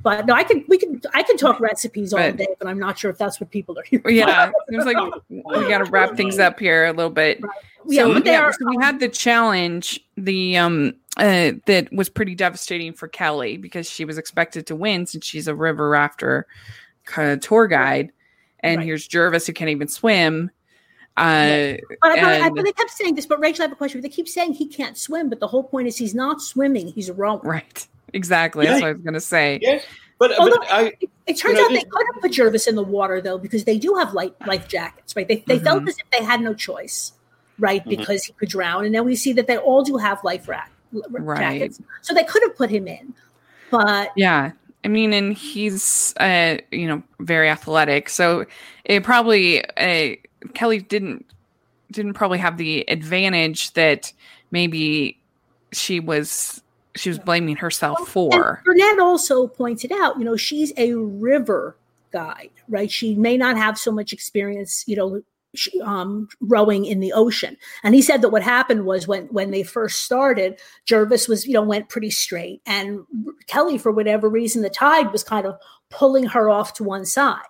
But no, I can we can I can talk recipes all But- day, but I'm not sure if that's what people are here. for. yeah, seems like we got to wrap things up here a little bit. Yeah, so, but they yeah, are- so we had the challenge, the um uh, that was pretty devastating for Kelly because she was expected to win since she's a river rafter kind of tour guide, and Right. here's Gervase who can't even swim. Uh, But, but, I, and- but they kept saying this. But Rachel, I have a question. They keep saying he can't swim, but the whole point is he's not swimming; he's rowing. right, exactly. That's what I was gonna say. Yes, but, Although- but I It turns You know, out they could have put Gervase in the water though, because they do have life life jackets, right? They they felt Mhm. as if they had no choice, right? Mhm. Because he could drown, and then we see that they all do have life rack Right. jackets, so they could have put him in, but Yeah. I mean, and he's, uh, you know, very athletic. So it probably, uh, Kelly didn't, didn't probably have the advantage that maybe she was, she was blaming herself for. And Burnett also pointed out, you know, she's a river guide, right? She may not have so much experience, you know, sh- um, rowing in the ocean. And he said that what happened was when when they first started, Gervase was, you know, went pretty straight, and Kelly, for whatever reason, the tide was kind of pulling her off to one side.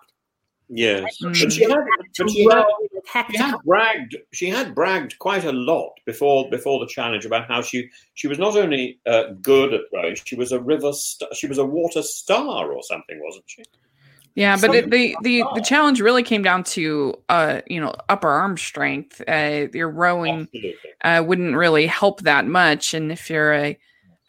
yes, Mm. but she had to but she had row with heck she had bragged she had bragged quite a lot before before the challenge about how she she was not only uh, good at rowing she was a river st- she was a water star or something wasn't she Yeah, but it, the, the, the challenge really came down to, uh, you know, upper arm strength. Uh, your rowing uh, wouldn't really help that much. And if you're a,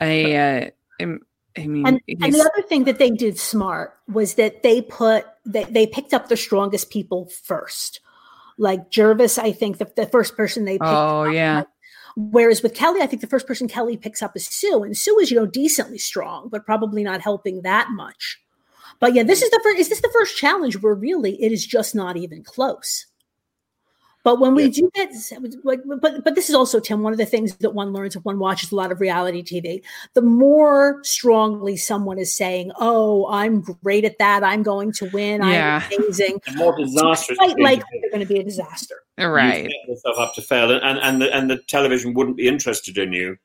a, uh, um, I mean, And, and the other thing that they did smart was that they put they, they picked up the strongest people first. Like Gervase, I think the, the first person they picked oh up, yeah, Whereas with Kelly, I think the first person Kelly picks up is Sue, and Sue is you know decently strong, but probably not helping that much. But yeah, this is the first. Is this the first challenge where really it is just not even close? But when we do get, but but this is also Tim. One of the things that one learns if one watches a lot of reality TV, the more strongly someone is saying, "Oh, I'm great at that. I'm going to win. Yeah. I'm amazing." the more disastrous Quite thing likely to they're going to be a disaster. do, you right. set yourself up to fail and and the, and the television wouldn't be interested in you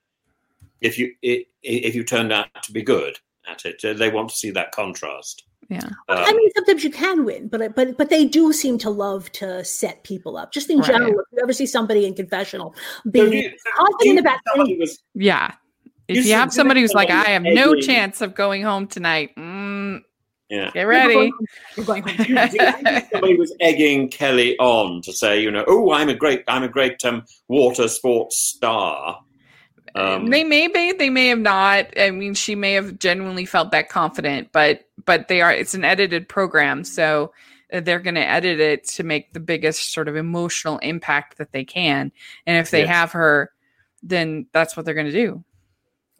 if you if you turned out to be good at it. They want to see that contrast. Yeah. I Um, mean, sometimes you can win, but but but they do seem to love to set people up. Just in Right. general, if you ever see somebody in confessional being do you- so confident you about was Yeah. If You you, should have somebody who's like, I have no egging- chance of going home tonight, mm, yeah. get ready. You're going home. Do you somebody was egging Kelly on to say, you know, oh, I'm a great, I'm a great um, water sports star. Um, they may be, they may have not. I mean, she may have genuinely felt that confident, but but they are. It's an edited program, so uh, they're going to edit it to make the biggest sort of emotional impact that they can. And if they Yes. have her, then that's what they're going to do.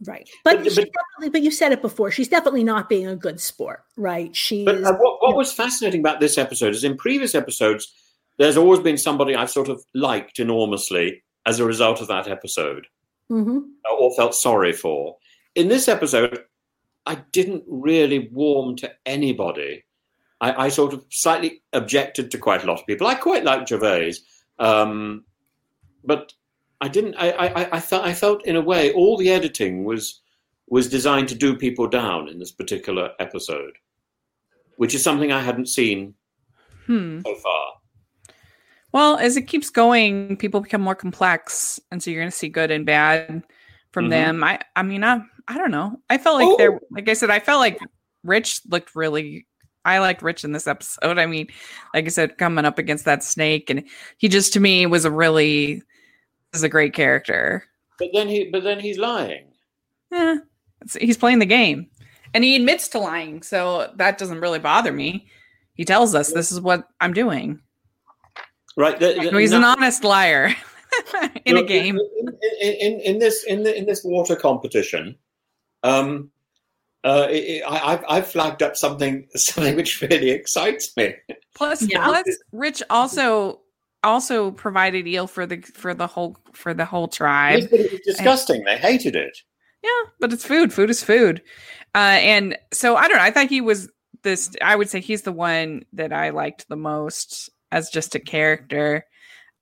Right. But, But- she's but- definitely, but you said it before. She's definitely not being a good sport, right? She. But uh, what, what was fascinating about this episode is in previous episodes, there's always been somebody I've sort of liked enormously as a result of that episode Mhm. or felt sorry for. In this episode, I didn't really warm to anybody. I, I sort of slightly objected to quite a lot of people. I quite like Gervase, um, but I didn't. I, I, I, felt, I felt in a way all the editing was was designed to do people down in this particular episode, which is something I hadn't seen Hmm. so far. Well, as it keeps going, people become more complex, and so you're going to see good and bad from Mhm. them. I, I mean, I, I don't know. I felt like they're, Oh. like I said, I felt like Rich looked really. I liked Rich in this episode. I mean, like I said, coming up against that snake, and he just to me was a really, is a great character. But then he, but then he's lying. Yeah, he's playing the game, and he admits to lying, so that doesn't really bother me. He tells us this is what I'm doing. Right? The- the- So he's an honest liar in a game. In, in, in, in this in the, in this water competition, um, uh, it, I, I've, I've flagged up something something which really excites me. Plus, Yeah. plus, Rich also also provided eel for the for the whole for the whole tribe. Yes, but it was disgusting. They hated it. Yeah, but it's food. Food is food. Uh, and so I don't know. I thought he was this. I would say he's the one that I liked the most as just a character.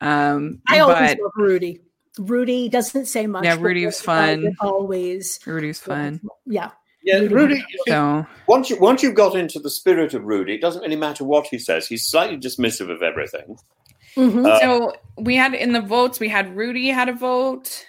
Um, I always but love Rudy. Rudy doesn't say much. Yeah, but Rudy was fun. would Always. Rudy's fun. Yeah. Yeah, Rudy- Rudy. So once you once you've got into the spirit of Rudy, it doesn't really matter what he says. He's slightly dismissive of everything. Mhm. Uh, so we had in the votes we had Rudy had a vote,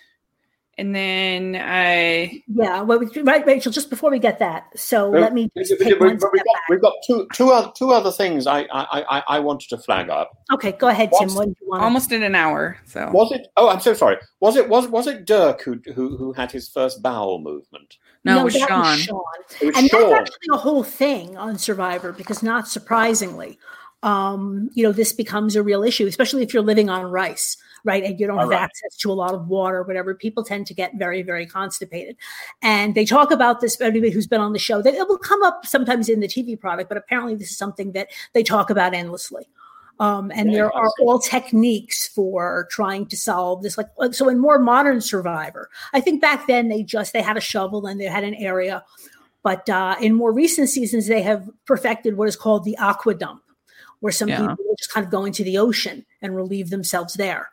and then I yeah. Well, we- right, Rachel. Just before we get that, so Well, let me we- just we- take we- one we've, got, back. we've got two two other two other things I I, I, I wanted to flag up. Okay, go ahead, Tim. What do you want? almost in an hour. So Was it? Oh, I'm so sorry. Was it was was it Dirk who who, who had his first bowel movement? no, it was that Sean. It was and Sean. that's actually a whole thing on Survivor because, not surprisingly, um, you know, this becomes a real issue, especially if you're living on rice, right? And you don't have All right. access to a lot of water, whatever. People tend to get very, very constipated. And they talk about this, anybody who's been on the show, that it will come up sometimes in the TV product, but apparently this is something that they talk about endlessly. Um, and Yeah, there are all techniques for trying to solve this. Like like, so, in more modern Survivor, I think back then they just they had a shovel and they had an area, but uh, in more recent seasons they have perfected what is called the aqua dump, where some Yeah. people will just kind of go into the ocean and relieve themselves there,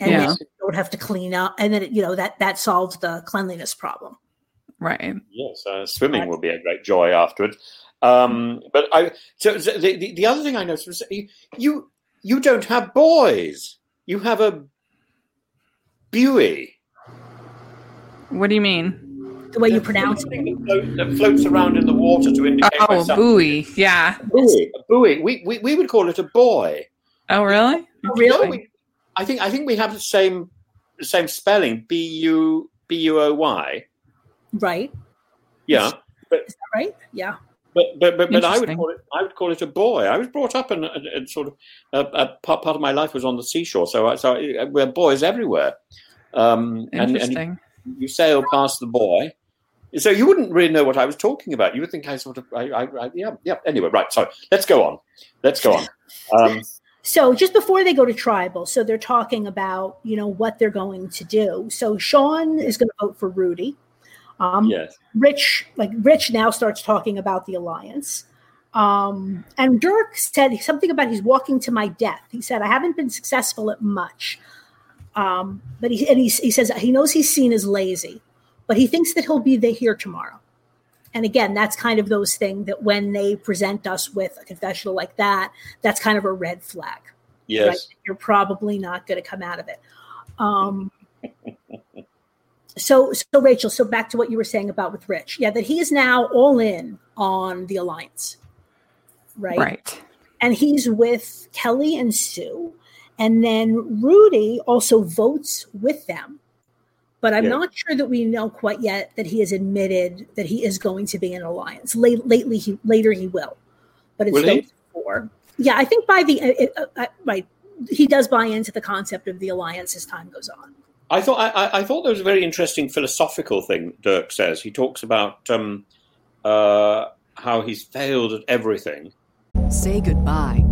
and Yeah. then don't have to clean up, and then it, you know that that solves the cleanliness problem. Right. Yes, uh, swimming will be a great joy afterwards. Um, but I so, so the, the the other thing I noticed was you- you you don't have boys. You have a buoy. What do you mean? The way you pronounce it. That, floats around in the water to indicate Oh, where buoy. Yeah. buoy. A buoy. We, we we would call it a boy. Oh, really? Oh, really? No, we- I think I think we have the same the same spelling. B U B U O Y. Right? Yeah. Is that right? Yeah. But but but, but I would call it I would call it a boy. I was brought up and, and, and sort of uh, a part, part of my life was on the seashore, so I, so I, we're boys everywhere. Um, and, and Interesting. you sail past the boy, so you wouldn't really know what I was talking about. You would think I sort of I, I, I yeah yeah. Anyway, right. So let's go on. Let's go on. Um, So just before they go to tribal, so they're talking about you know what they're going to do. So Sean is going to vote for Rudy. Um, yes. Rich, like Rich, now starts talking about the alliance. Um, and Dirk said something about he's walking to my death. He said, "I haven't been successful at much." Um, but he and he, he says he knows he's seen as lazy, but he thinks that he'll be there here tomorrow. And again, that's kind of those things that when they present us with a confessional like that, that's kind of a red flag. Yes. Right? You're probably not going to come out of it. Um, so, so Rachel, so back to what you were saying about with Rich. Yeah, that he is now all in on the alliance. Right. Right. And he's with Kelly and Sue. And then Rudy also votes with them. But I'm Yeah. not sure that we know quite yet that he has admitted that he is going to be in an alliance. Late, lately, he later he will, but it's Will four. Yeah, I think by the uh, uh, uh, right, he does buy into the concept of the alliance as time goes on. I thought I, I- I thought there was a very interesting philosophical thing Dirk says. He talks about um, uh, how he's failed at everything. Say goodbye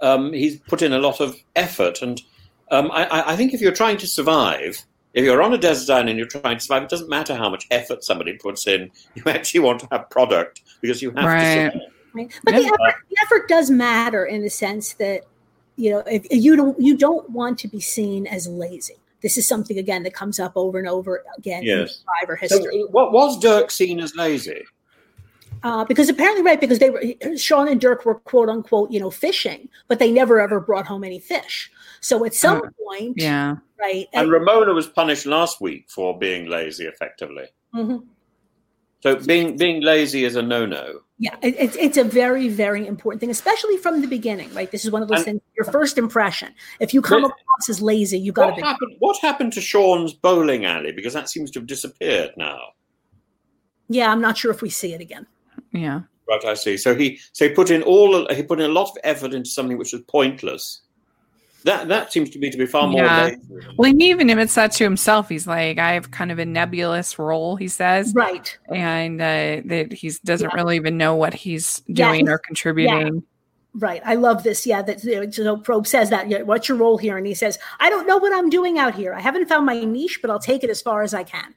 um, he's put in a lot of effort, and um, I- I, I think if you're trying to survive, if you're on a desert island and you're trying to survive, it doesn't matter how much effort somebody puts in. You actually want to have product because you have Right. to survive. Right? But the, effort, the effort does matter in the sense that you know if you don't you don't want to be seen as lazy. This is something again that comes up over and over again in Yes. Survivor So, history. what was Dirk seen as lazy? Uh, because apparently, right? Because they were Sean and Dirk were quote unquote you know fishing, but they never ever brought home any fish. So at some Uh, point, Yeah. right? And Ramona was punished last week for being lazy, effectively. Mhm. So being being lazy is a no no. Yeah, it, it's it's a very very important thing, especially from the beginning, right? This is one of those And- things. Your first impression. If you come across as lazy, you got to What be. happened? What happened to Sean's bowling alley? Because that seems to have disappeared now. Yeah, I'm not sure if we see it again. Yeah. Right, I see. So he so he put in all he put in a lot of effort into something which was pointless. That that seems to me to be far more Yeah. lazy. Well, he even admits that to himself. He's like, I have kind of a nebulous role, he says, Right. and uh, that he doesn't Yeah. really even know what he's doing he's- or contributing. Right. I love this. Yeah. That you know, Probst says that. Yeah, what's your role here? And he says, I don't know what I'm doing out here. I haven't found my niche, but I'll take it as far as I can.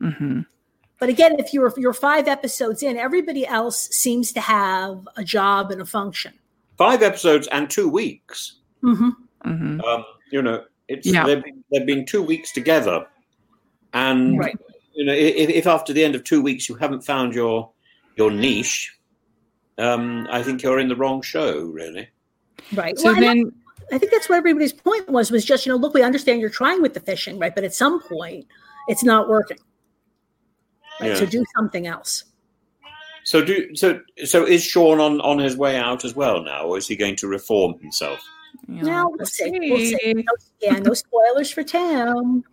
hmm But again, if you're you're five episodes in, everybody else seems to have a job and a function. Five episodes and two weeks. hmm hmm Um, you know, it's Yeah. they've, been, they've been two weeks together, and Right. you know, if, if after the end of two weeks you haven't found your your niche, um, I think you're in the wrong show, really. Right. So Well, and then, I think that's what everybody's point was was just you know look we understand you're trying with the fishing right, but at some point it's not working. Right. Yeah. So do something else. So do so. So is Sean on on his way out as well now, or is he going to reform himself? you No, we'll let's see. We'll see. see. No, yeah, no spoilers for Tim.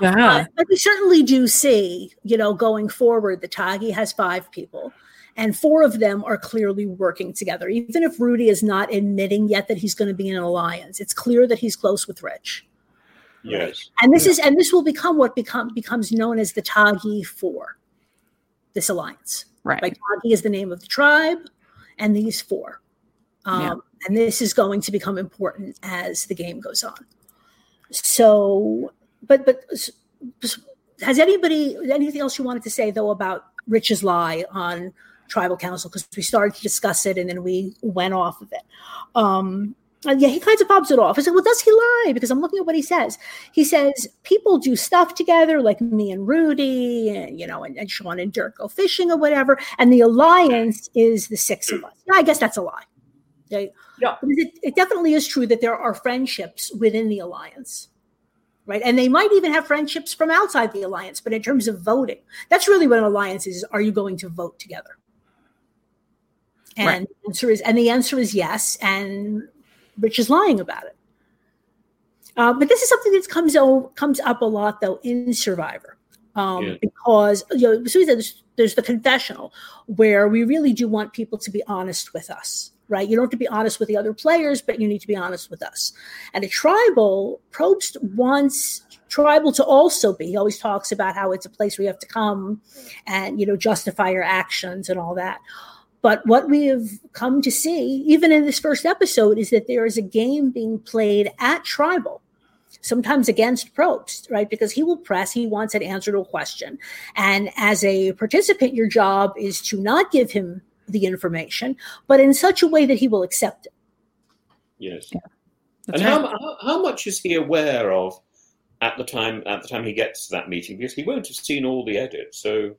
Yeah. But, but we certainly do see, you know, going forward, the Tagi has five people, and four of them are clearly working together. Even if Rudy is not admitting yet that he's going to be in an alliance, it's clear that he's close with Rich. Yes. And this is and this will become what become becomes known as the Tagi Four, this alliance. Right. Right, Tagi is the name of the tribe, and these four. Um, Yeah. And this is going to become important as the game goes on. So, but but has anybody anything else you wanted to say though about Rich's lie on tribal council? Because we started to discuss it and then we went off of it. Um, yeah, he kind of pops it off. I said, "Well, does he lie?" Because I'm looking at what he says. He says people do stuff together, like me and Rudy, and you know, and, and Sean and Dirk go fishing or whatever. And the alliance is the six of us. Yeah, I guess that's a lie. Okay? Yeah. It, it definitely is true that there are friendships within the alliance, right? And they might even have friendships from outside the alliance. But in terms of voting, that's really what an alliance is: are you going to vote together? And Right. the answer is, and the answer is yes. And Rich is lying about it. Uh, but this is something that comes o- comes up a lot though in Survivor, um, Yeah. because you know so there's, there's the confessional where we really do want people to be honest with us, right? You don't have to be honest with the other players, but you need to be honest with us. And a tribal Probst wants tribal to also be. He always talks about how it's a place where you have to come and you know justify your actions and all that. But what we have come to see, even in this first episode, is that there is a game being played at Tribal, sometimes against Probst, right? Because he will press, he wants an answer to a question. And as a participant, your job is to not give him the information, but in such a way that he will accept it. Yes. That's and how, right. how how much is he aware of at the time at the time he gets to that meeting? Because he won't have seen all the edits. So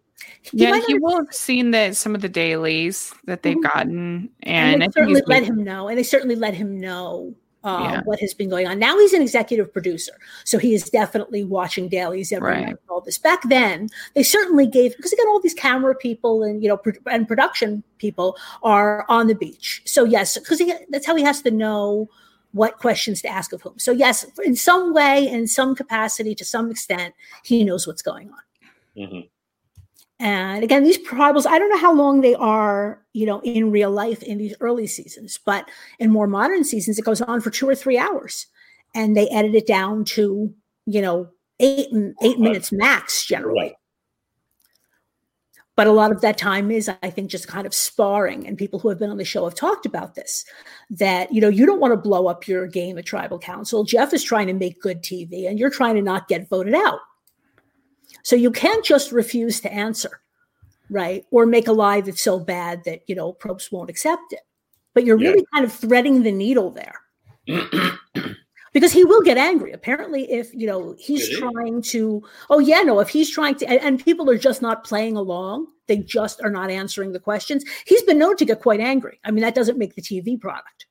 yeah, might he not- will have seen the some of the dailies that they've Mhm. gotten, And, and, they certainly let him know, and they certainly let him know uh, Yeah. what has been going on. Now he's an executive producer, so he is definitely watching dailies every Right. night. All this back then, they certainly gave because again, all these camera people and you know pro- and production people are on the beach. So yes, because that's how he has to know what questions to ask of whom. So yes, in some way, in some capacity, to some extent, he knows what's going on. mhm. And again, these tribals, I don't know how long they are, you know, in real life in these early seasons, but in more modern seasons, it goes on for two or three hours. And they edit it down to, you know, eight eight minutes max generally. Right. But a lot of that time is, I think, just kind of sparring. And people who have been on the show have talked about this that, you know, you don't want to blow up your game at tribal council. Jeff is trying to make good TV and you're trying to not get voted out. So you can't just refuse to answer, right? Or make a lie that's so bad that, you know, Probst won't accept it. But you're Yeah. really kind of threading the needle there because he will get angry. Apparently if you know he's Really? trying to oh yeah no if he's trying to and, and people are just not playing along. They just are not answering the questions. He's been known to get quite angry. I mean that doesn't make the tv product.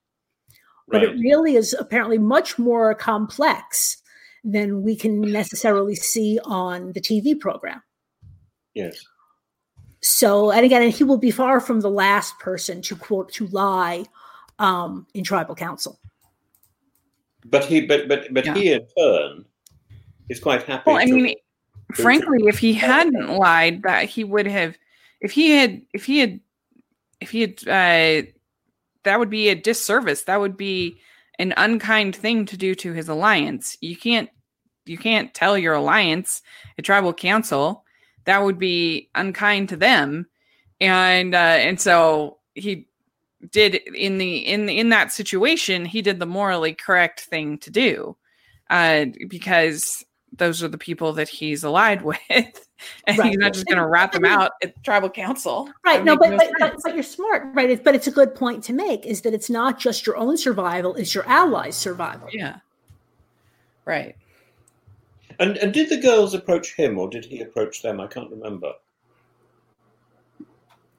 But it really is apparently much more complex than we can necessarily see on the tv program. Yes. so and again and he will be far from the last person to quote to lie um, in tribal council But he but but but Yeah. he in turn is quite happy. Well, I to- mean, frankly, if he hadn't lied, that he would have, if he had, if he had, if he had, uh, that would be a disservice. That would be an unkind thing to do to his alliance. You can't, you can't tell your alliance a tribal council. That would be unkind to them, and uh, and so he did in the in in that situation. He did the morally correct thing to do uh, because those are the people that he's allied with, and Right. he's not just going to rat them out at tribal council. Right. No, makes but, but, but but you're smart, right? It's, but it's a good point to make is that it's not just your own survival; it's your allies' survival. yeah, right. and and did the girls approach him or did he approach them? I can't remember.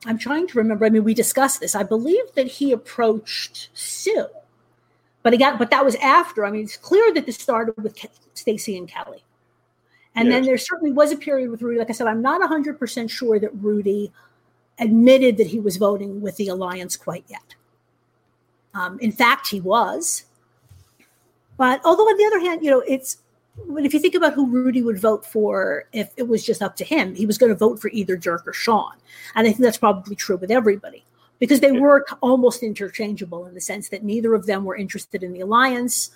I'm trying to remember. I mean, we discussed this. I believe that he approached Sue, but again, but that was after. I mean, it's clear that this started with Ke- Stacey and Kelly, and then there certainly was a period with Rudy. Like I said, I'm not 100 percent sure that Rudy admitted that he was voting with the alliance quite yet. Um, in fact, he was. But although on the other hand, you know, it's but if you think about who Rudy would vote for if it was just up to him, he was going to vote for either Dirk or Sean. And I think that's probably true with everybody because they were almost interchangeable in the sense that neither of them were interested in the alliance.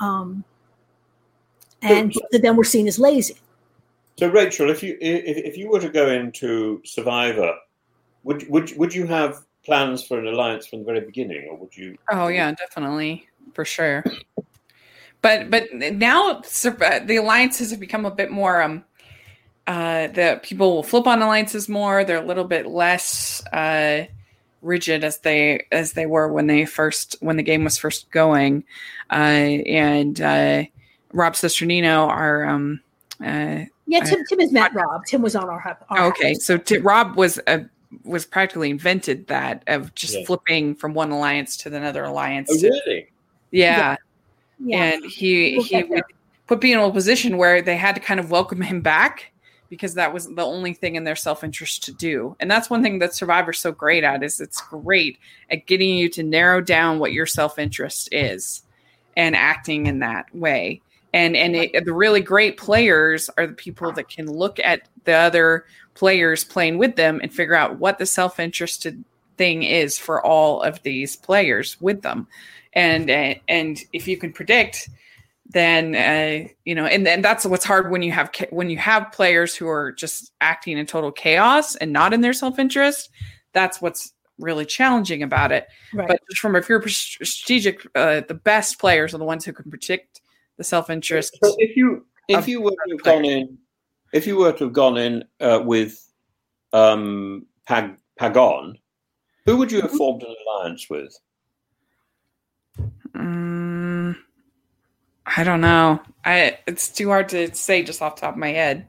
Um, and both of them were seen as lazy. So Rachel, if you if, if you were to go into Survivor, would would would you have plans for an alliance from the very beginning, or would you? Oh yeah, definitely for sure. But but now uh, the alliances have become a bit more. Um, uh, the people will flip on alliances more. They're a little bit less uh, rigid as they as they were when they first when the game was first going. Uh, and uh, Rob Cesternino, our um, uh, Yeah, Tim, Tim has met Rob. Tim was on our, hub- our okay, so t- Rob was a was practically invented that of just Yeah. flipping from one alliance to another alliance. Oh, to- really? yeah. Yeah. and he We'll he get there. would put me in a position where they had to kind of welcome him back because that was the only thing in their self-interest to do and that's one thing that survivor's so great at is it's great at getting you to narrow down what your self-interest is and acting in that way and and it, the really great players are the people that can look at the other players playing with them and figure out what the self-interested thing is for all of these players with them and uh, and if you can predict then uh, you know and then that's what's hard when you have when you have players who are just acting in total chaos and not in their self-interest that's what's really challenging about it Right. but just from a pure strategic uh, the best players are the ones who can predict the self-interest So if you if you were to have gone in, if you were to have gone in uh, with um, Pag Pagong, who would you have formed an alliance with? Mm, I don't know. I it's too hard to say just off the top of my head.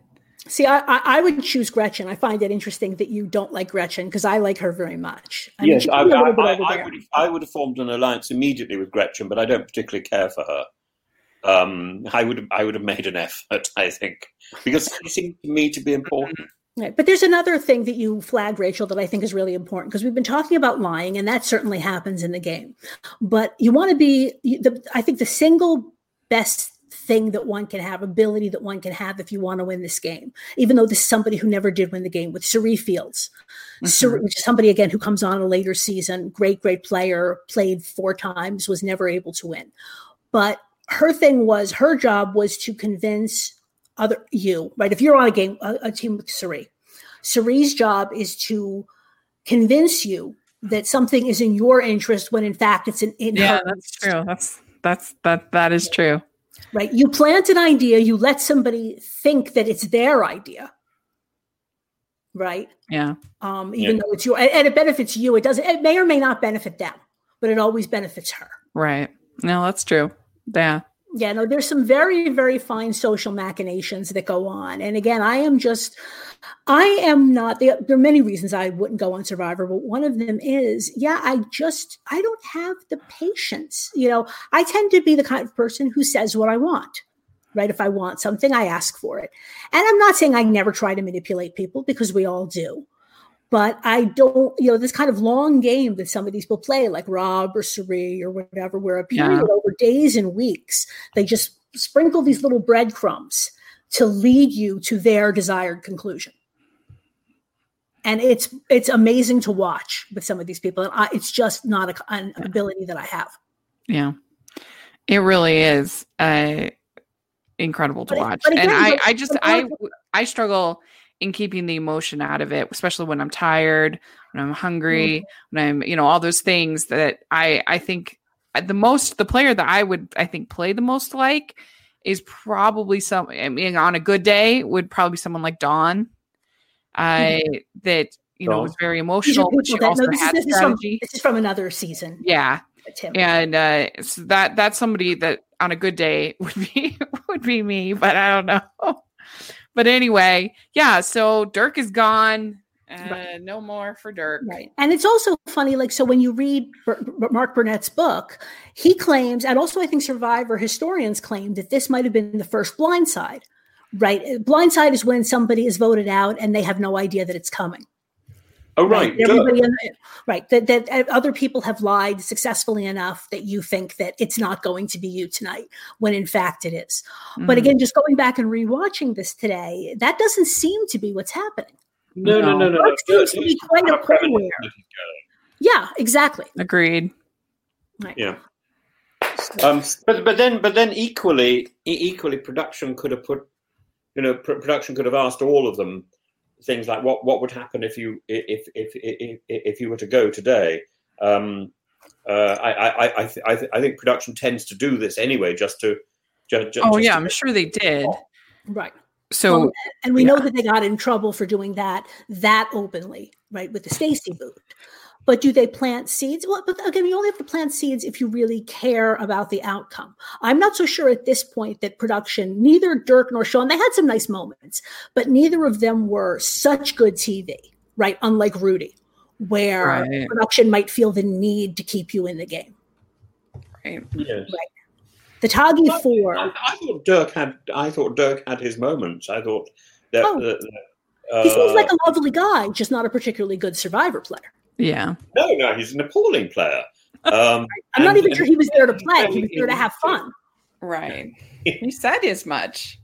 See, I, I, I would choose Gretchen. I find it interesting that you don't like Gretchen because I like her very much. I yes, she's I, a little I, I, I there. would. I would have formed an alliance immediately with Gretchen, but I don't particularly care for her. Um, I would. I would have made an effort. I think because she seemed to me to be important. Right. But there's another thing that you flagged, Rachel, that I think is really important because we've been talking about lying, and that certainly happens in the game. But you want to be, the, I think, the single best thing that one can have, ability that one can have if you want to win this game, even though this is somebody who never did win the game with Cirie Fields, Cirie, mm-hmm. which is somebody, again, who comes on a later season, great, great player, played four times, was never able to win. But her thing was, her job was to convince other you right if you're on a game a, a team with Cirie Cirie's job is to convince you that something is in your interest when in fact it's in, in Yeah, that's true. That's that's that that is true. right you plant an idea you let somebody think that it's their idea right Yeah. um even though it's your and, and it benefits you it doesn't it may or may not benefit them but it always benefits her Right. No, that's true. Yeah. Yeah, no, there's some very, very fine social machinations that go on. And again, I am just, I am not, there are many reasons I wouldn't go on Survivor, but one of them is, yeah, I just, I don't have the patience. You know, I tend to be the kind of person who says what I want, right? If I want something, I ask for it. And I'm not saying I never try to manipulate people because we all do. But I don't, you know, this kind of long game that some of these people play, like Rob or Cirie or whatever, where a period Yeah. over days and weeks, they just sprinkle these little breadcrumbs to lead you to their desired conclusion. And it's it's amazing to watch with some of these people. And I, it's just not a, an ability that I have. Yeah. It really is uh incredible to But- watch. but again, and I I just I I struggle in keeping the emotion out of it, especially when I'm tired, when I'm hungry, Mm-hmm. when I'm, you know, all those things that I I think the most the player that I would I think play the most like is probably some I mean on a good day would probably be someone like Dawn. I that you know was very emotional, but she also no, this, is, had this, is from, this is from another season. Yeah, Tim. and uh, so that that's somebody that on a good day would be would be me, but I don't know. But anyway, yeah. So Dirk is gone. Uh, Right. No more for Dirk. Right. And it's also funny, like, so when you read Mark Burnett's book, he claims, and also I think survivor historians claim that this might have been the first blindside, right? Blindside is when somebody is voted out and they have no idea that it's coming. Oh right, good. Everybody in the- right. That, that uh, other people have lied successfully enough that you think that it's not going to be you tonight, when in fact it is. But Mhm. again, just going back and rewatching this today, that doesn't seem to be what's happening. No, no, no, no. no. Dirk seems to be quite a Dirk- player. Yeah, exactly. agreed. Right. Yeah. Um, but but then but then equally equally production could have put you know pr- production could have asked all of them things like what what would happen if you if if if, if you were to go today. Um, uh, I I I th- I, th- I think production tends to do this anyway, just to just, Oh yeah, I'm sure they did. Right. So Well, and we know that they got in trouble for doing that that openly, right, with the Stacey boot. But do they plant seeds? Well, but again, you only have to plant seeds if you really care about the outcome. I'm not so sure at this point that production, neither Dirk nor Sean, they had some nice moments, but neither of them were such good TV, right? Unlike Rudy, where Right. production might feel the need to keep you in the game. Right. Yes. The Tagi Four. I, I thought Dirk had. I thought Dirk had his moments. I thought that. Oh. that- that, He seems uh, like a lovely guy, just not a particularly good survivor player. Yeah. no, no, he's an appalling player. Um, I'm not even sure he was there to play. He was there to have fun. Right. he said as much.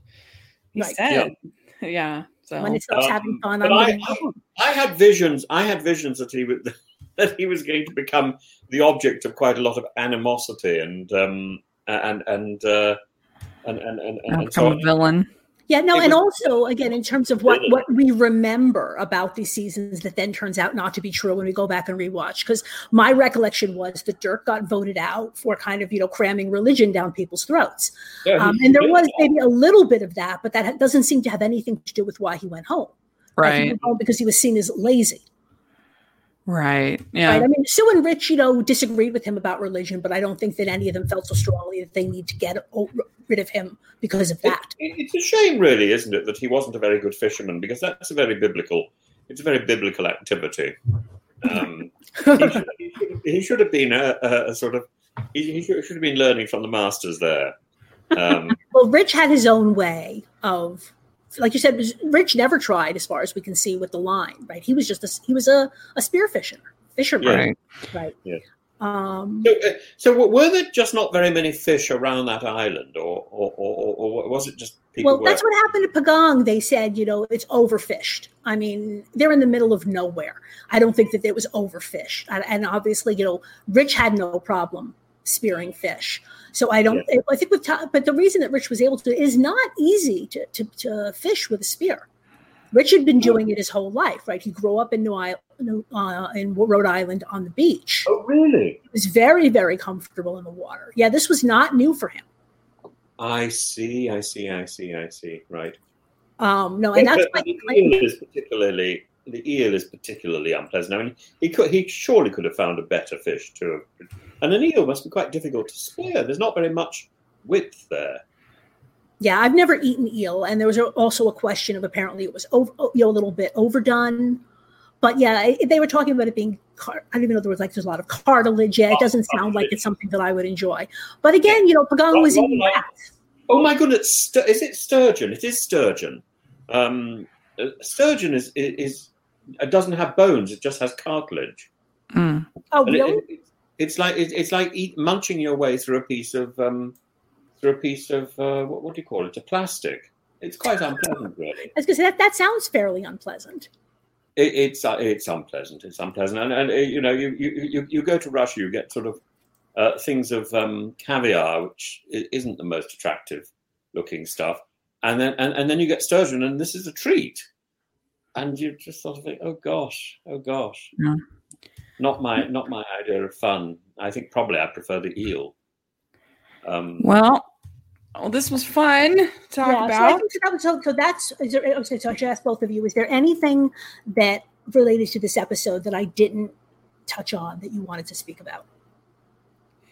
He Right. said. Yeah. So When it stops Um, having fun, but I'm I, gonna I, I had visions. I had visions that he would that he was going to become the object of quite a lot of animosity and um, and and uh, and and and, and, and become so a villain. Yeah, no, and also again in terms of what what we remember about these seasons that then turns out not to be true when we go back and rewatch. Because my recollection was that Dirk got voted out for kind of you know cramming religion down people's throats, Yeah, um, and there was maybe a little bit of that, but that doesn't seem to have anything to do with why he went home. Like, he Right. went home because he was seen as lazy. Right. Yeah. Right? I mean, Sue and Rich, you know, disagreed with him about religion, but I don't think that any of them felt so strongly that they need to get rid of him because of that. It- it's a shame, really, isn't it, that he wasn't a very good fisherman because that's a very biblical. It's a very biblical activity. Um, he, should, he, should, have been a, a, a sort of. He, he should, should have been learning from the masters there. Um, Well, Rich had his own way of, like you said, Rich never tried, as far as we can see, with the line. Right? He was just a he was a, a spear fisherman, fisherman. Right. Right. Yeah. Um, so, uh, so were there just not very many fish around that island, or or, or, or was it just people? well, were, that's what happened at Pagong. They said, you know, it's overfished. I mean, they're in the middle of nowhere. I don't think that it was overfished. And, and obviously, you know, Rich had no problem spearing fish. So I don't. I think with but the reason that Rich was able to is not easy to, to to fish with a spear. Rich had been doing it his whole life, right? He grew up in New Island, uh, in Rhode Island on the beach. Oh, really? He was very, very comfortable in the water. Yeah, this was not new for him. I see, I see, I see, I see. Right. Um, no, and that's why the eel is particularly the eel is particularly unpleasant. I mean, he could he surely could have found a better fish to, and an eel must be quite difficult to spear. There's not very much width there. Yeah, I've never eaten eel, and there was also a question of apparently it was over, you know, a little bit overdone. But yeah, it- they were talking about it being. Car- I don't even know there was like there's a lot of cartilage. Yeah, it doesn't sound like it's something that I would enjoy. But again, you know, Pagong was eating like- that. Oh my goodness! St- is it sturgeon? It is sturgeon. Um, uh, sturgeon is is it doesn't have bones. It just has cartilage. Mm. Oh, And it- really? it- it's like it, it's like eat, munching your way through a piece of um, through a piece of uh, what, what do you call it? A plastic. It's quite unpleasant, really. I was going to say that that sounds fairly unpleasant. It, it's uh, it's unpleasant. It's unpleasant, and, and uh, you know, you, you you you go to Russia, you get sort of uh, things of um, caviar, which isn't the most attractive looking stuff, and then and, and then you get sturgeon, and this is a treat, and you just sort of think, oh gosh, oh gosh, Yeah. not my not my idea of fun. I think probably I prefer the eel. Um, Well, well, this was fun to talk yeah, so, I about. think so, so that's is there, okay, so I should ask both of you: Is there anything that related to this episode that I didn't touch on that you wanted to speak about?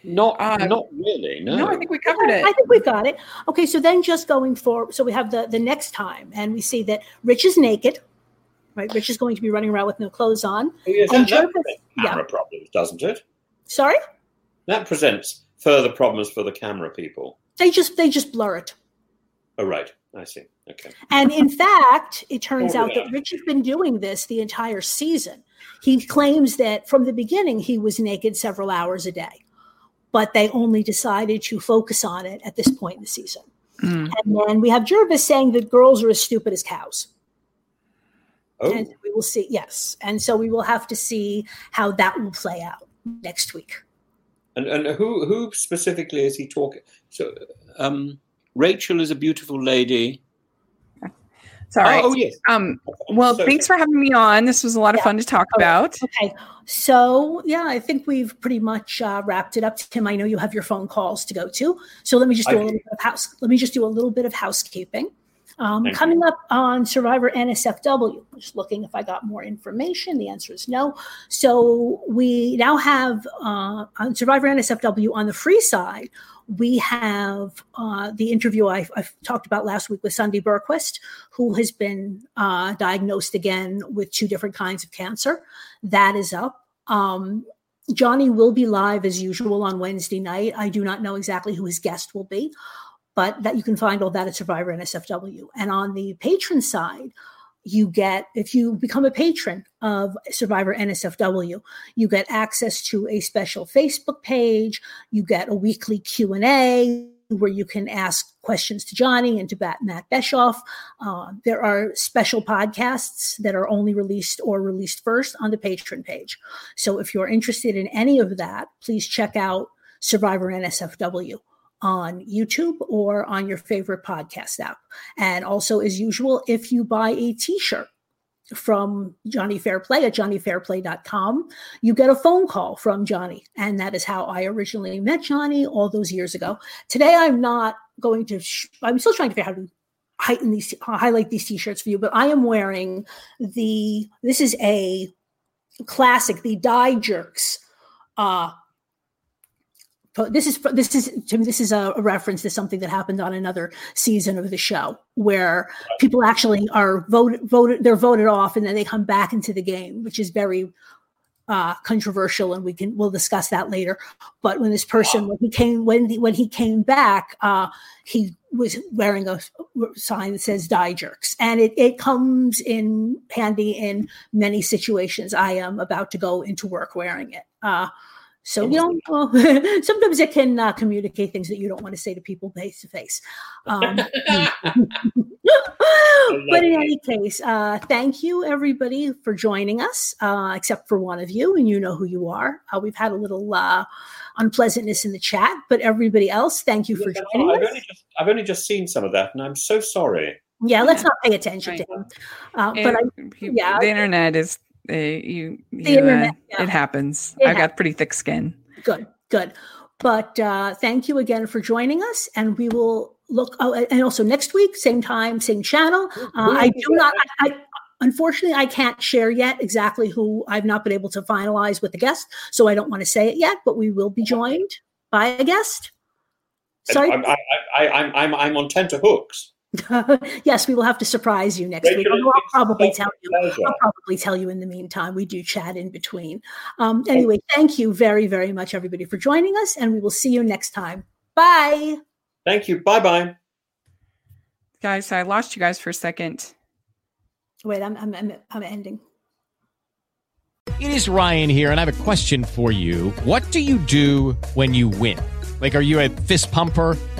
not Uh, not really. No, no, I think we covered it. I think we've got it. Okay, so then just going forward, so we have the the next time, and we see that Rich is naked. Right, Rich is going to be running around with no clothes on. Oh, yes, And that, that Gervase- presents camera problems, doesn't it? Sorry, That presents further problems for the camera people. they just they just blur it. Oh, right. I see. Okay. And in fact, it turns out that Rich has been doing this the entire season. He claims that from the beginning he was naked several hours a day, but they only decided to focus on it at this point in the season. Mm. And then we have Gervase saying that girls are as stupid as cows. Oh, And we will see, yes. And so we will have to see how that will play out next week. And, and who who specifically is he talking? So, um, Rachel is a beautiful lady. Sorry. all right. Oh, yes. Um, well, So- thanks for having me on. This was a lot of Yeah. fun to talk Oh, about. Okay. So, yeah, I think we've pretty much uh, wrapped it up. Tim, I know you have your phone calls to go to. So let me just do I a little bit of house. Let me just do a little bit of housekeeping. Um, coming up on Survivor NSFW, just looking if I got more information. The answer is no. So we now have uh, on Survivor NSFW on the free side, we have uh, the interview I, I talked about last week with Sandy Berquist, who has been uh, diagnosed again with two different kinds of cancer. That is up. Um, Johnny will be live as usual on Wednesday night. I do not know exactly who his guest will be, but that you can find all that at Survivor NSFW. And on the patron side, you get if you become a patron of Survivor NSFW, you get access to a special Facebook page. You get a weekly Q and A where you can ask questions to Johnny and to Matt Beshoff. Uh, there are special podcasts that are only released or released first on the patron page. So if you're interested in any of that, please check out Survivor NSFW on YouTube or on your favorite podcast app. And also, as usual, if you buy a t shirt, from Johnny Fairplay at johnnyfairplay.com, you get a phone call from Johnny. And that is how I originally met Johnny all those years ago. Today, I'm not going to, sh- I'm still trying to figure out how to heighten these, highlight these t-shirts for you, but I am wearing the, this is a classic, the Die Jerks uh, this is this is this is a, reference to something that happened on another season of the show where people actually are voted voted they're voted off and then they come back into the game which is very uh, controversial and we can we'll discuss that later. But when this person when he came when he, when he came back uh, he was wearing a sign that says die jerks. And it, it comes in handy in many situations. I am about to go into work wearing it. Uh, so you know, sometimes it can uh, communicate things that you don't want to say to people face to face. Um, but in any case, uh, thank you everybody for joining us, uh, except for one of you, and you know who you are. Uh, we've had a little uh, unpleasantness in the chat, but everybody else, thank you for Yeah, joining I've us. only, just, I've only just seen some of that, and I'm so sorry. Yeah, let's not pay attention to him. Uh, but I, yeah, the internet is uh, you. you internet, uh, yeah. It happens. It I've got pretty thick skin. Good, good. But uh, thank you again for joining us, and we will look. Oh, and also next week, same time, same channel. Uh, I do not. I, I unfortunately I can't share yet exactly who I've not been able to finalize with the guest, so I don't want to say it yet. But we will be joined by a guest. Sorry. I'm, I, I, I'm, I'm, I'm on tenterhooks. yes, we will have to surprise you next week. I'll probably tell you. pleasure. I'll probably tell you in the meantime. We do chat in between. Um, anyway, thank you very, very much, everybody, for joining us, and we will see you next time. Bye. Thank you. Bye bye. Guys, I lost you guys for a second. Wait, I'm I'm I'm, I'm ending. It is Ryan here, and I have a question for you. What do you do when you win? Like, are you a fist pumper?